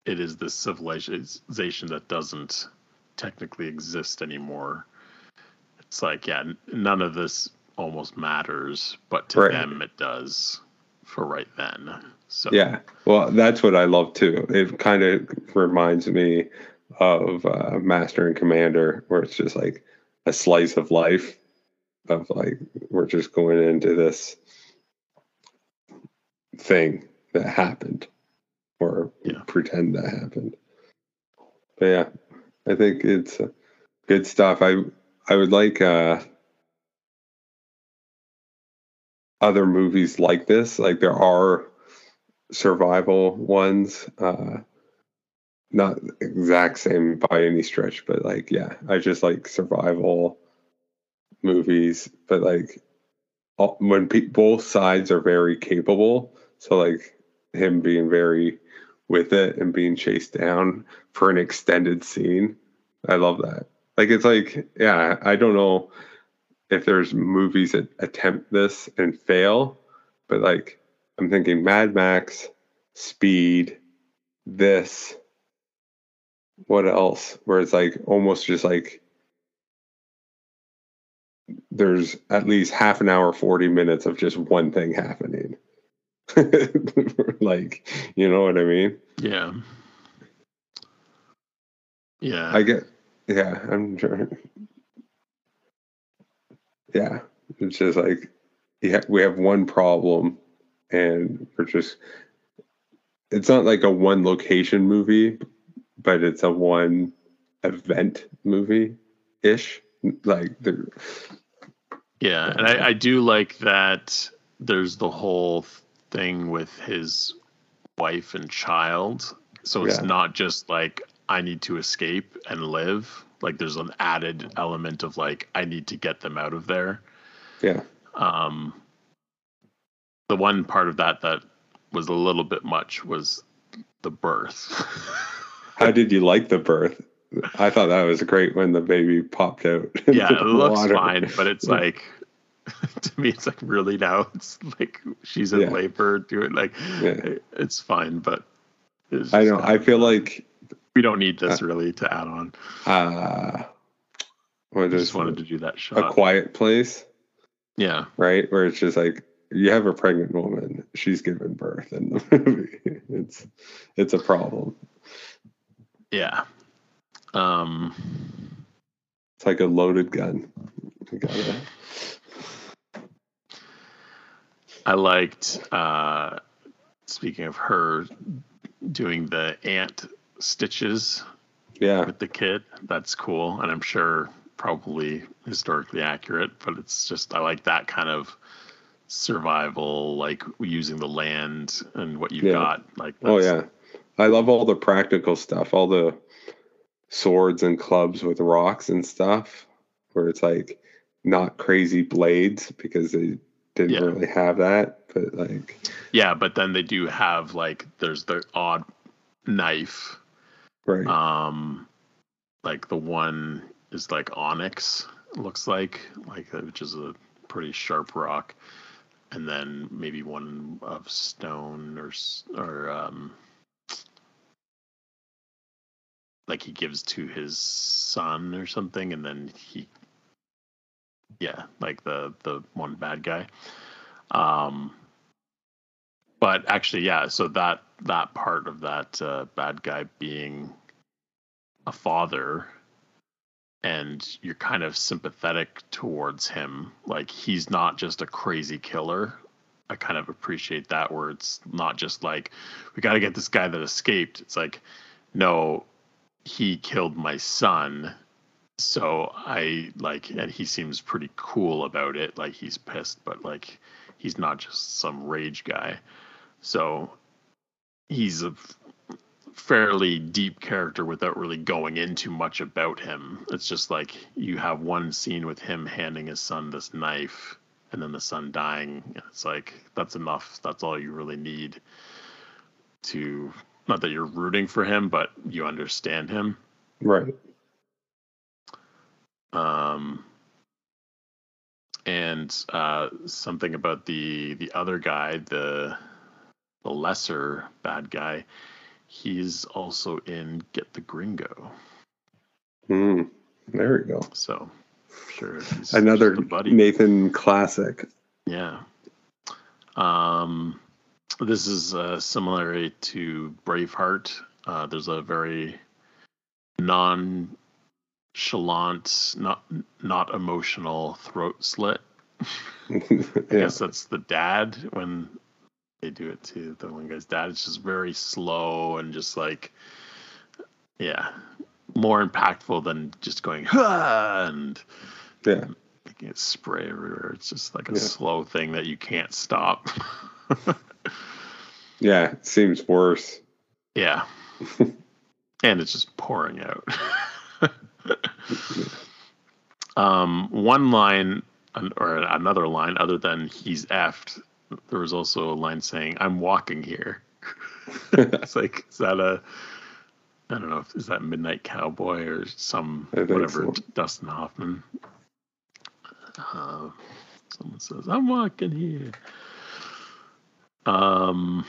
it is this civilization that doesn't technically exist anymore it's like yeah none of this almost matters but to Right. them it does for right then so Yeah, well, that's what I love too. It kind of reminds me of uh, Master and Commander, where it's just like a slice of life of like we're just going into this thing that happened, or Yeah. pretend that happened. But yeah, I think it's uh, good stuff. I I would like uh, other movies like this. Like there are survival ones uh not exact same by any stretch but like yeah i just like survival movies but like when pe- both sides are very capable so like him being very with it and being chased down for an extended scene i love that like it's like yeah i don't know if there's movies that attempt this and fail but like I'm thinking Mad Max, Speed, this. What else? Where it's like almost just like there's at least half an hour, 40 minutes of just one thing happening. like, you know what I mean? yeah yeah I get, yeah, I'm trying. Yeah, it's just like, yeah, we have one problem and we're just, it's not like a one location movie, but it's a one event movie ish. Like, the, Yeah, and I, I do like that there's the whole thing with his wife and child. So it's Yeah. not just like I need to escape and live. Like there's an added element of like I need to get them out of there. Yeah. Um, the one part of that that was a little bit much was the birth. How did you like the birth? I thought that was great when the baby popped out. yeah, it looks water. fine, but it's like to me, it's like really now. It's like she's in Yeah. labor. doing like Yeah. it's fine, but it's I know. I feel like we don't need this really to add on. uh what I just wanted to do that shot. A quiet place, yeah, right? Where it's just like you have a pregnant woman, she's giving birth in the movie. It's it's a problem. yeah. Um, It's like a loaded gun. You gotta, I liked. uh Speaking of her doing the ant stitches yeah, with the kit That's cool, and I'm sure probably historically accurate. But it's just I like that kind of survival, like using the land and what you've Yeah. got. Like, Oh yeah, I love all the practical stuff, all the swords and clubs with rocks and stuff, where it's like not crazy blades because they didn't Yeah. really have that, but like yeah. But then they do have like there's the odd knife. Right, Um, like the one is like onyx. Looks like like uh, which is a pretty sharp rock, and then maybe one of stone or or um, like he gives to his son or something, and then he, yeah, like the the one bad guy. Um, but actually, yeah. So that that part of that uh, bad guy being a father, and you're kind of sympathetic towards him. Like he's not just a crazy killer. I kind of appreciate that where it's not just like we got to get this guy that escaped. It's like no, he killed my son. So I like, and he seems pretty cool about it. Like he's pissed, but like he's not just some rage guy. So he's a fairly deep character without really going into much about him. It's just like you have one scene with him handing his son this knife and then the son dying. And it's like, that's enough. That's all you really need to, not that you're rooting for him, but you understand him. right, Um, and uh, something about the the other guy, the the lesser bad guy, he's also in Get the Gringo. mm, there we go. So sure, Another. Nathan classic. Yeah. Um, this is uh, similar to Braveheart. Uh, there's a very nonchalant, not not emotional throat slit. I yeah, guess that's the dad when they do it to the one guy's dad. It's just very slow and just like, yeah, more impactful than just going "Huh," and yeah, making it spray everywhere. It's just like a Yeah. slow thing that you can't stop. yeah. it Seems worse. yeah. and it's just pouring out. um, one line or another line other than he's effed, there was also a line saying, I'm walking here. it's like, is that a, I don't know, if is that Midnight Cowboy or some, whatever, so. Dustin Hoffman. Uh, someone says, I'm walking here. Um,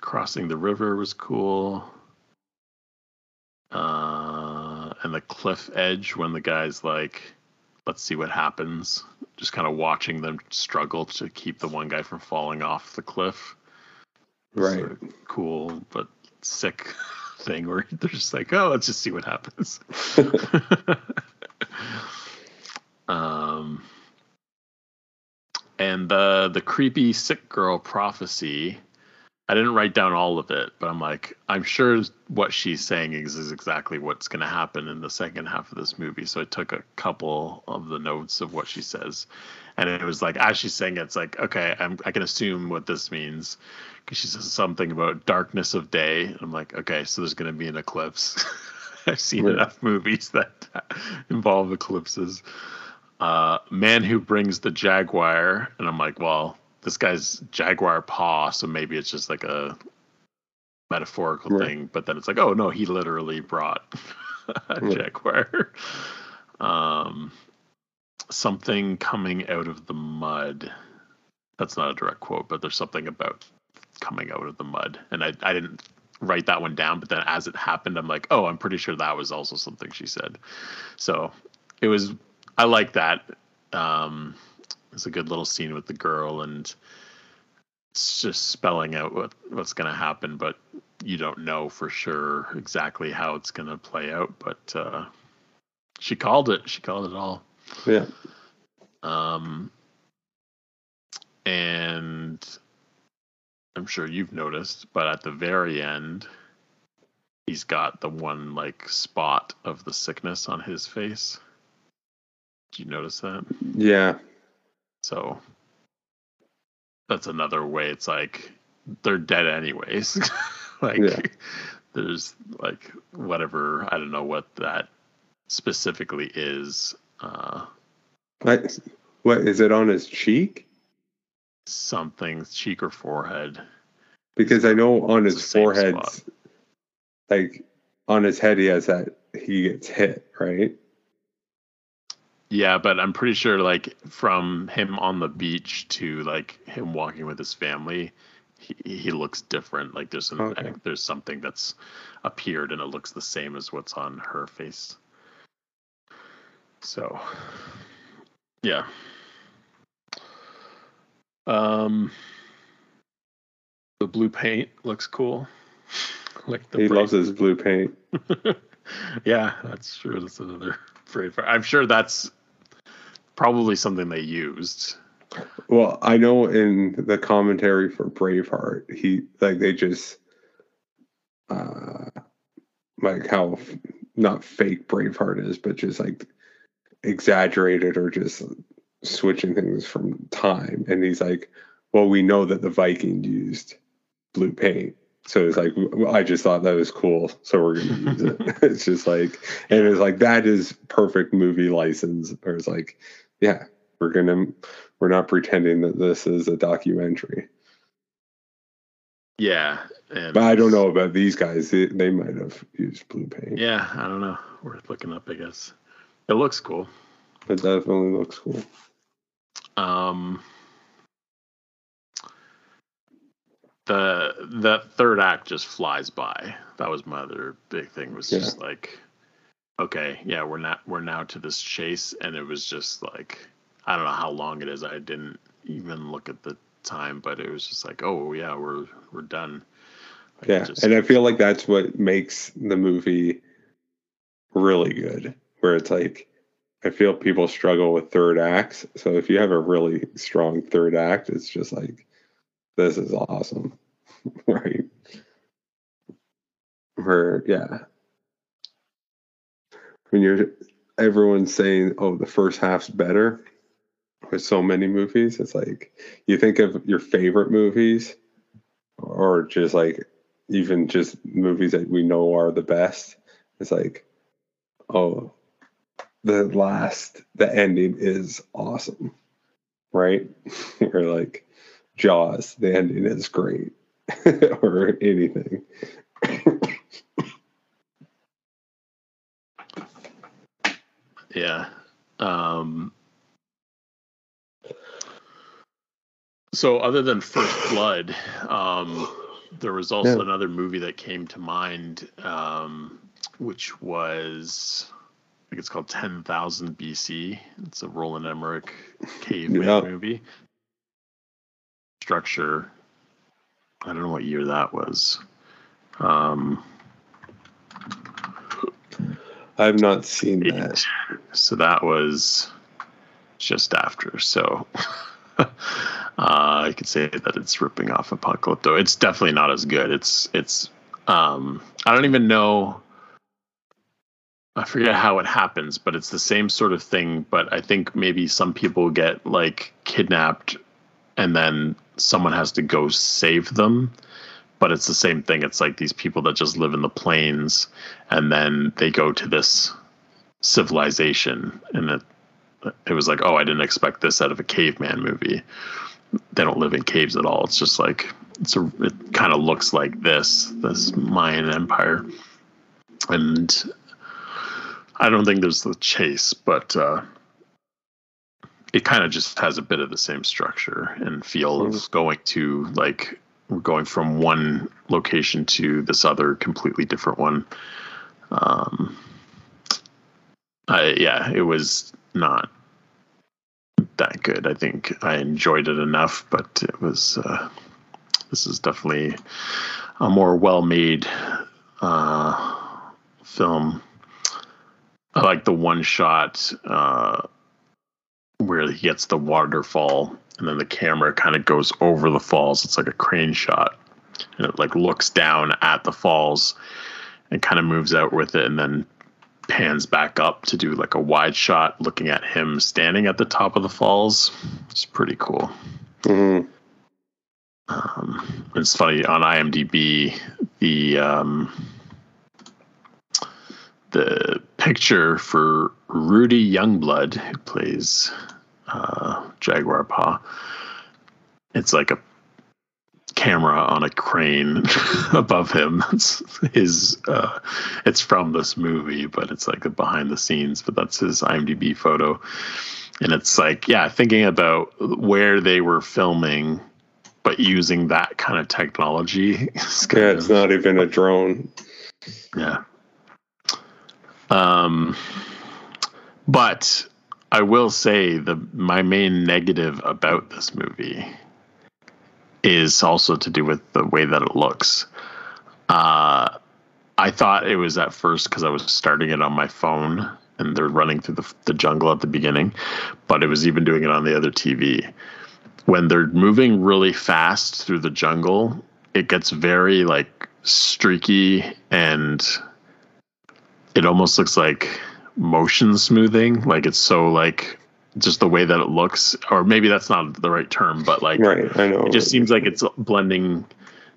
crossing the river was cool. Uh, and the cliff edge when the guy's like, let's see what happens. Just kind of watching them struggle to keep the one guy from falling off the cliff. Right. cool but sick thing where they're just like, oh, let's just see what happens. um, and the the creepy sick girl prophecy. I didn't write down all of it, but I'm like, I'm sure what she's saying is, is exactly what's going to happen in the second half of this movie. So I took a couple of the notes of what she says, and it was like as she's saying it, it's like, okay, I'm, I can assume what this means because she says something about darkness of day. And I'm like, okay, so there's going to be an eclipse. I've seen Right. enough movies that involve eclipses. Uh, man who brings the jaguar, and I'm like, well, this guy's jaguar paw, so maybe it's just like a metaphorical thing. But then it's like, oh no, he literally brought a jaguar. Um, something coming out of the mud. That's not a direct quote, but there's something about coming out of the mud, and I I didn't write that one down, but then as it happened, I'm like, oh, I'm pretty sure that was also something she said. So it was I like that. Um, it's a good little scene with the girl, and it's just spelling out what what's going to happen, but you don't know for sure exactly how it's going to play out. But uh, she called it. She called it all. Yeah. Um, and I'm sure you've noticed, but at the very end, he's got the one like spot of the sickness on his face. Did you notice that? Yeah. So that's another way it's like they're dead anyways. like Yeah. there's like whatever, I don't know what that specifically is. Uh Like, what is it on his cheek? something cheek or forehead. Because I know on It's his forehead, like on his head, he has that he gets hit, right? Yeah, but I'm pretty sure like from him on the beach to like him walking with his family, he, he looks different. Like there's an, Okay. there's something that's appeared and it looks the same as what's on her face. So, yeah. Um, the blue paint looks cool. like the he bright loves his blue paint. yeah, that's true. That's another phrase. I'm sure that's probably something they used. Well, I know in the commentary for Braveheart, he like they just uh like how not fake Braveheart is, but just like exaggerated or just switching things from time. And he's like, well, we know that the Viking used blue paint. So it's like I just thought that was cool, so we're gonna use it. it's just like, and it's like that is perfect movie license. Or it's like, yeah, we're gonna we're not pretending that this is a documentary. Yeah, and But I don't know about these guys. They, they might have used blue paint. Yeah, I don't know. Worth looking up, I guess. It looks cool. It definitely looks cool. Um, the the third act just flies by. That was my other big thing. Was just like, okay, yeah, we're not we're now to this chase, and it was just like, I don't know how long it is. I didn't even look at the time, but it was just like, oh yeah, we're we're done. Like, Yeah, just- and I feel like that's what makes the movie really good. Where it's like, I feel people struggle with third acts. So if you have a really strong third act, it's just like, this is awesome, right? Where yeah, when you're everyone's saying, oh, the first half's better with so many movies, it's like you think of your favorite movies or just like even just movies that we know are the best. It's like, oh, the last, the ending is awesome, right? or like Jaws, the ending is great, or anything. Yeah. Um, so other than First Blood, um, there was also Yeah. another movie that came to mind, um, which was I think it's called Ten Thousand BC. It's a Roland Emmerich caveman Yeah. movie. Structure. I don't know what year that was. Um, I've not seen that. so that was just after. So, Uh, I could say that it's ripping off Apocalypto. It's definitely not as good. It's it's um, I don't even know. I forget how it happens, but it's the same sort of thing. But I think maybe some people get like kidnapped, and then someone has to go save them. But it's the same thing. It's like these people that just live in the plains, and then they go to this civilization, and it it was like, oh, I didn't expect this out of a caveman movie. They don't live in caves at all. It's just like it's a. It kind of looks like this this Mayan Empire, and I don't think there's the chase, but uh, it kind of just has a bit of the same structure and feel of going to like we're going from one location to this other completely different one. Um, I, yeah, it was not that good. I think I enjoyed it enough, but it was. Uh, this is definitely a more well-made uh, film. I like the one shot uh, where he gets the waterfall, and then the camera kind of goes over the falls. It's like a crane shot, and it like looks down at the falls, and kind of moves out with it, and then pans back up to do like a wide shot, looking at him standing at the top of the falls. It's pretty cool. Mhm. Um, it's funny on IMDb the um, the picture for Rudy Youngblood, who plays uh, Jaguar Paw. It's like a camera on a crane above him. It's his. Uh, it's from this movie, but it's like a behind the scenes. But that's his IMDb photo, and it's like yeah, thinking about where they were filming, but using that kind of technology. Yeah, it's of- not even a drone. yeah. Um, but I will say the my main negative about this movie is also to do with the way that it looks. Uh, I thought it was at first because I was starting it on my phone and they're running through the, the jungle at the beginning, but it was even doing it on the other TV. When they're moving really fast through the jungle, it gets very like streaky and it almost looks like motion smoothing like it's so like just the way that it looks or maybe that's not the right term but like Right, I know. it just seems like it's blending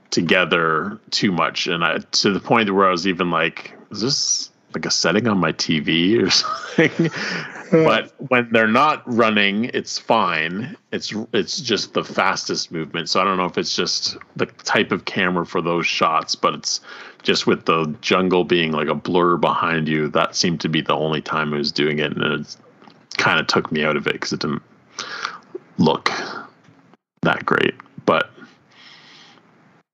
together too much and I, to the point where i was even like is this like a setting on my tv or something. But when they're not running it's fine. It's it's just the fastest movement. So i don't know if it's just the type of camera for those shots but it's just with the jungle being like a blur behind you that seemed to be the only time it was doing it. And it kind of took me out of it because it didn't look that great. But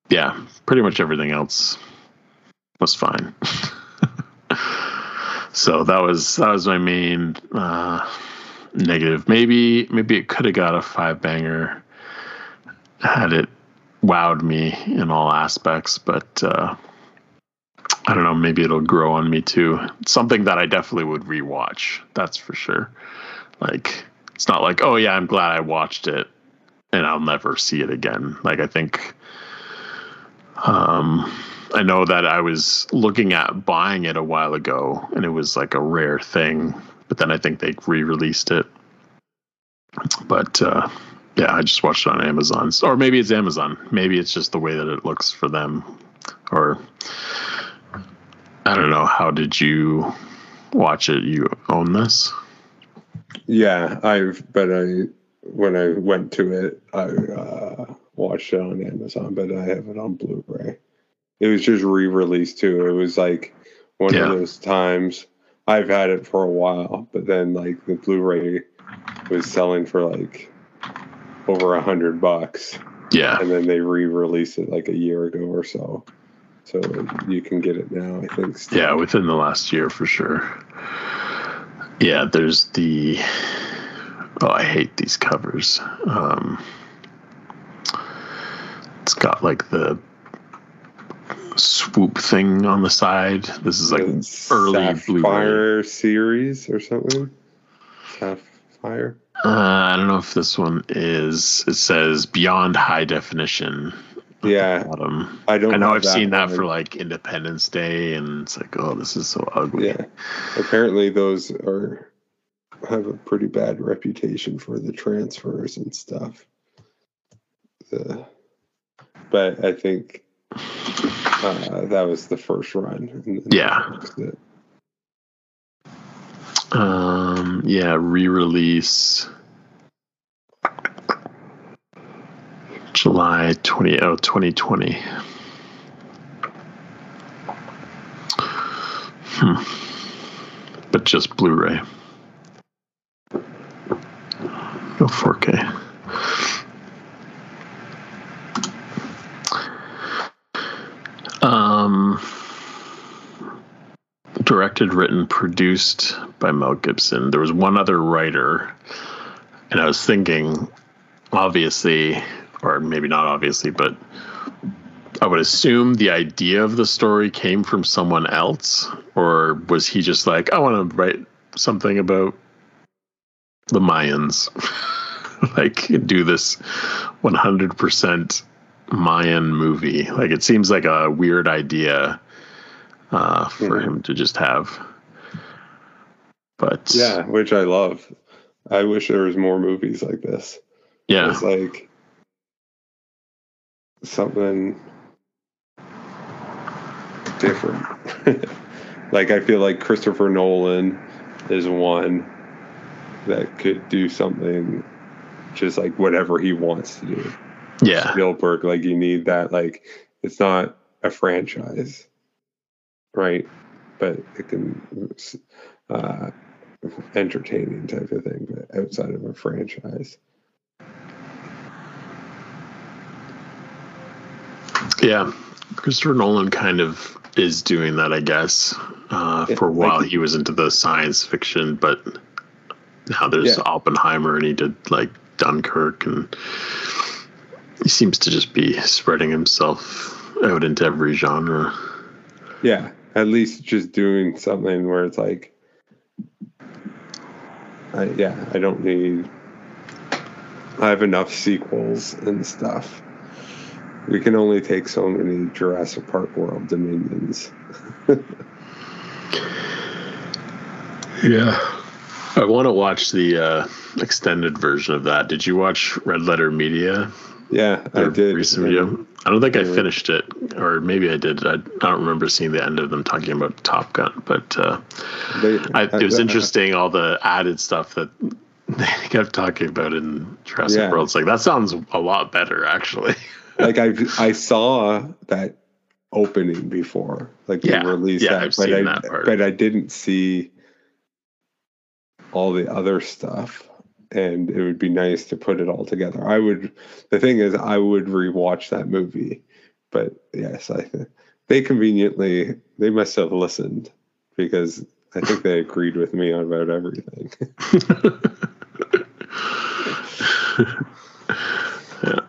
yeah pretty much everything else was fine so that was that was my main uh, negative. Maybe maybe it could have got a five banger had it wowed me in all aspects, but uh, I don't know. Maybe it'll grow on me too. It's something that I definitely would rewatch. That's for sure. Like it's not like oh yeah, I'm glad I watched it and I'll never see it again. Like I think um I know that I was looking at buying it a while ago and it was like a rare thing, but then I think they re-released it. But uh yeah, I just watched it on Amazon. Or maybe it's Amazon. Maybe it's just the way that it looks for them. Or I don't know. How did you watch it? You own this? Yeah, I've but I when I went to it, I uh, watched it on Amazon, but I have it on Blu-ray. It was just re-released too. It was like one Yeah. of those times. I've had it for a while, but then like the Blu-ray was selling for like over a hundred bucks, Yeah. and then they re-released it like a year ago or so. So you can get it now, I think. still. Yeah, within the last year for sure. Yeah, there's the oh, I hate these covers. Um it's got like the swoop thing on the side. This is like It's early Blu-ray. Sapphire series or something. Sapphire. Uh, I don't know if this one is. It says beyond high definition. Yeah, Bottom. I don't. I know I've seen that one. for like Independence Day, and it's like, oh, this is so ugly. Yeah, apparently those are have a pretty bad reputation for the transfers and stuff. The, but I think uh, that was the first run. Yeah. Um. Yeah. Re-release. July 20, oh, 2020. Hmm. But just Blu-ray. No 4K. Directed, written, produced by Mel Gibson. There was one other writer, and I was thinking, obviously, or maybe not obviously, but I would assume the idea of the story came from someone else, or was he just like, I want to write something about the Mayans, like do this 100% Mayan movie? Like, it seems like a weird idea uh, for Mhm. him to just have. But Yeah, which I love. I wish there was more movies like this. yeah, It's like something different. like I feel like Christopher Nolan is one that could do something just like whatever he wants to do. yeah, Spielberg, like you need that like it's not a franchise, right? But it can uh entertaining type of thing, but outside of a franchise. yeah. Christopher Nolan kind of is doing that, I guess. Uh, Yeah, for a while, like- he was into the science fiction, but now there's Yeah. Oppenheimer, and he did like Dunkirk, and he seems to just be spreading himself out into every genre. Yeah, at least just doing something where it's like, I, yeah, I don't need. I have enough sequels and stuff. We can only take so many Jurassic Park World Dominions. Yeah. I want to watch the uh, extended version of that. Did you watch Red Letter Media? Yeah, I did. Recent video? I don't think I finished it, or maybe I did. I, I don't remember seeing the end of them talking about Top Gun, but uh, They- I, it was interesting all the added stuff that they kept talking about in Jurassic Yeah. World. It's like that sounds a lot better, actually. like I I saw that opening before, like they Yeah, released yeah, that, I've but seen I that part. but I didn't see all the other stuff, and it would be nice to put it all together. I would. The thing is, I would rewatch that movie, but yes, I they conveniently they must have listened because I think they agreed with me on about everything. yeah.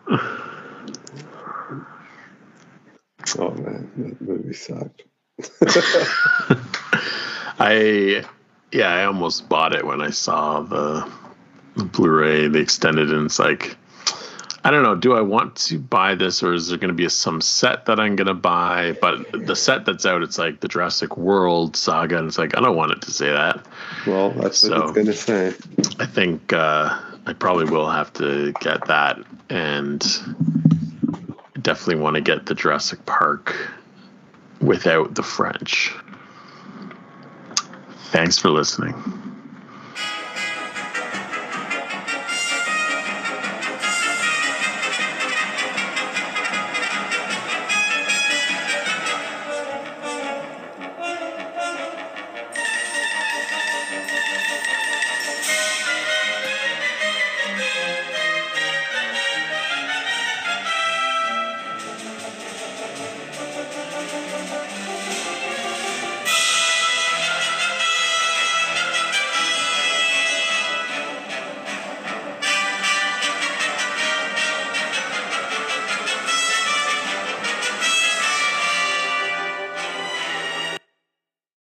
oh man, that movie sucked. I yeah, I almost bought it when I saw the, the Blu-ray, the extended, and it's like I don't know. Do I want to buy this, or is there going to be some set that I'm going to buy? But the set that's out, it's like the Jurassic World saga, and it's like I don't want it to say that. Well, that's what So- it's gonna say. I think uh, I probably will have to get that, and definitely want to get the Jurassic Park without the French. Thanks for listening.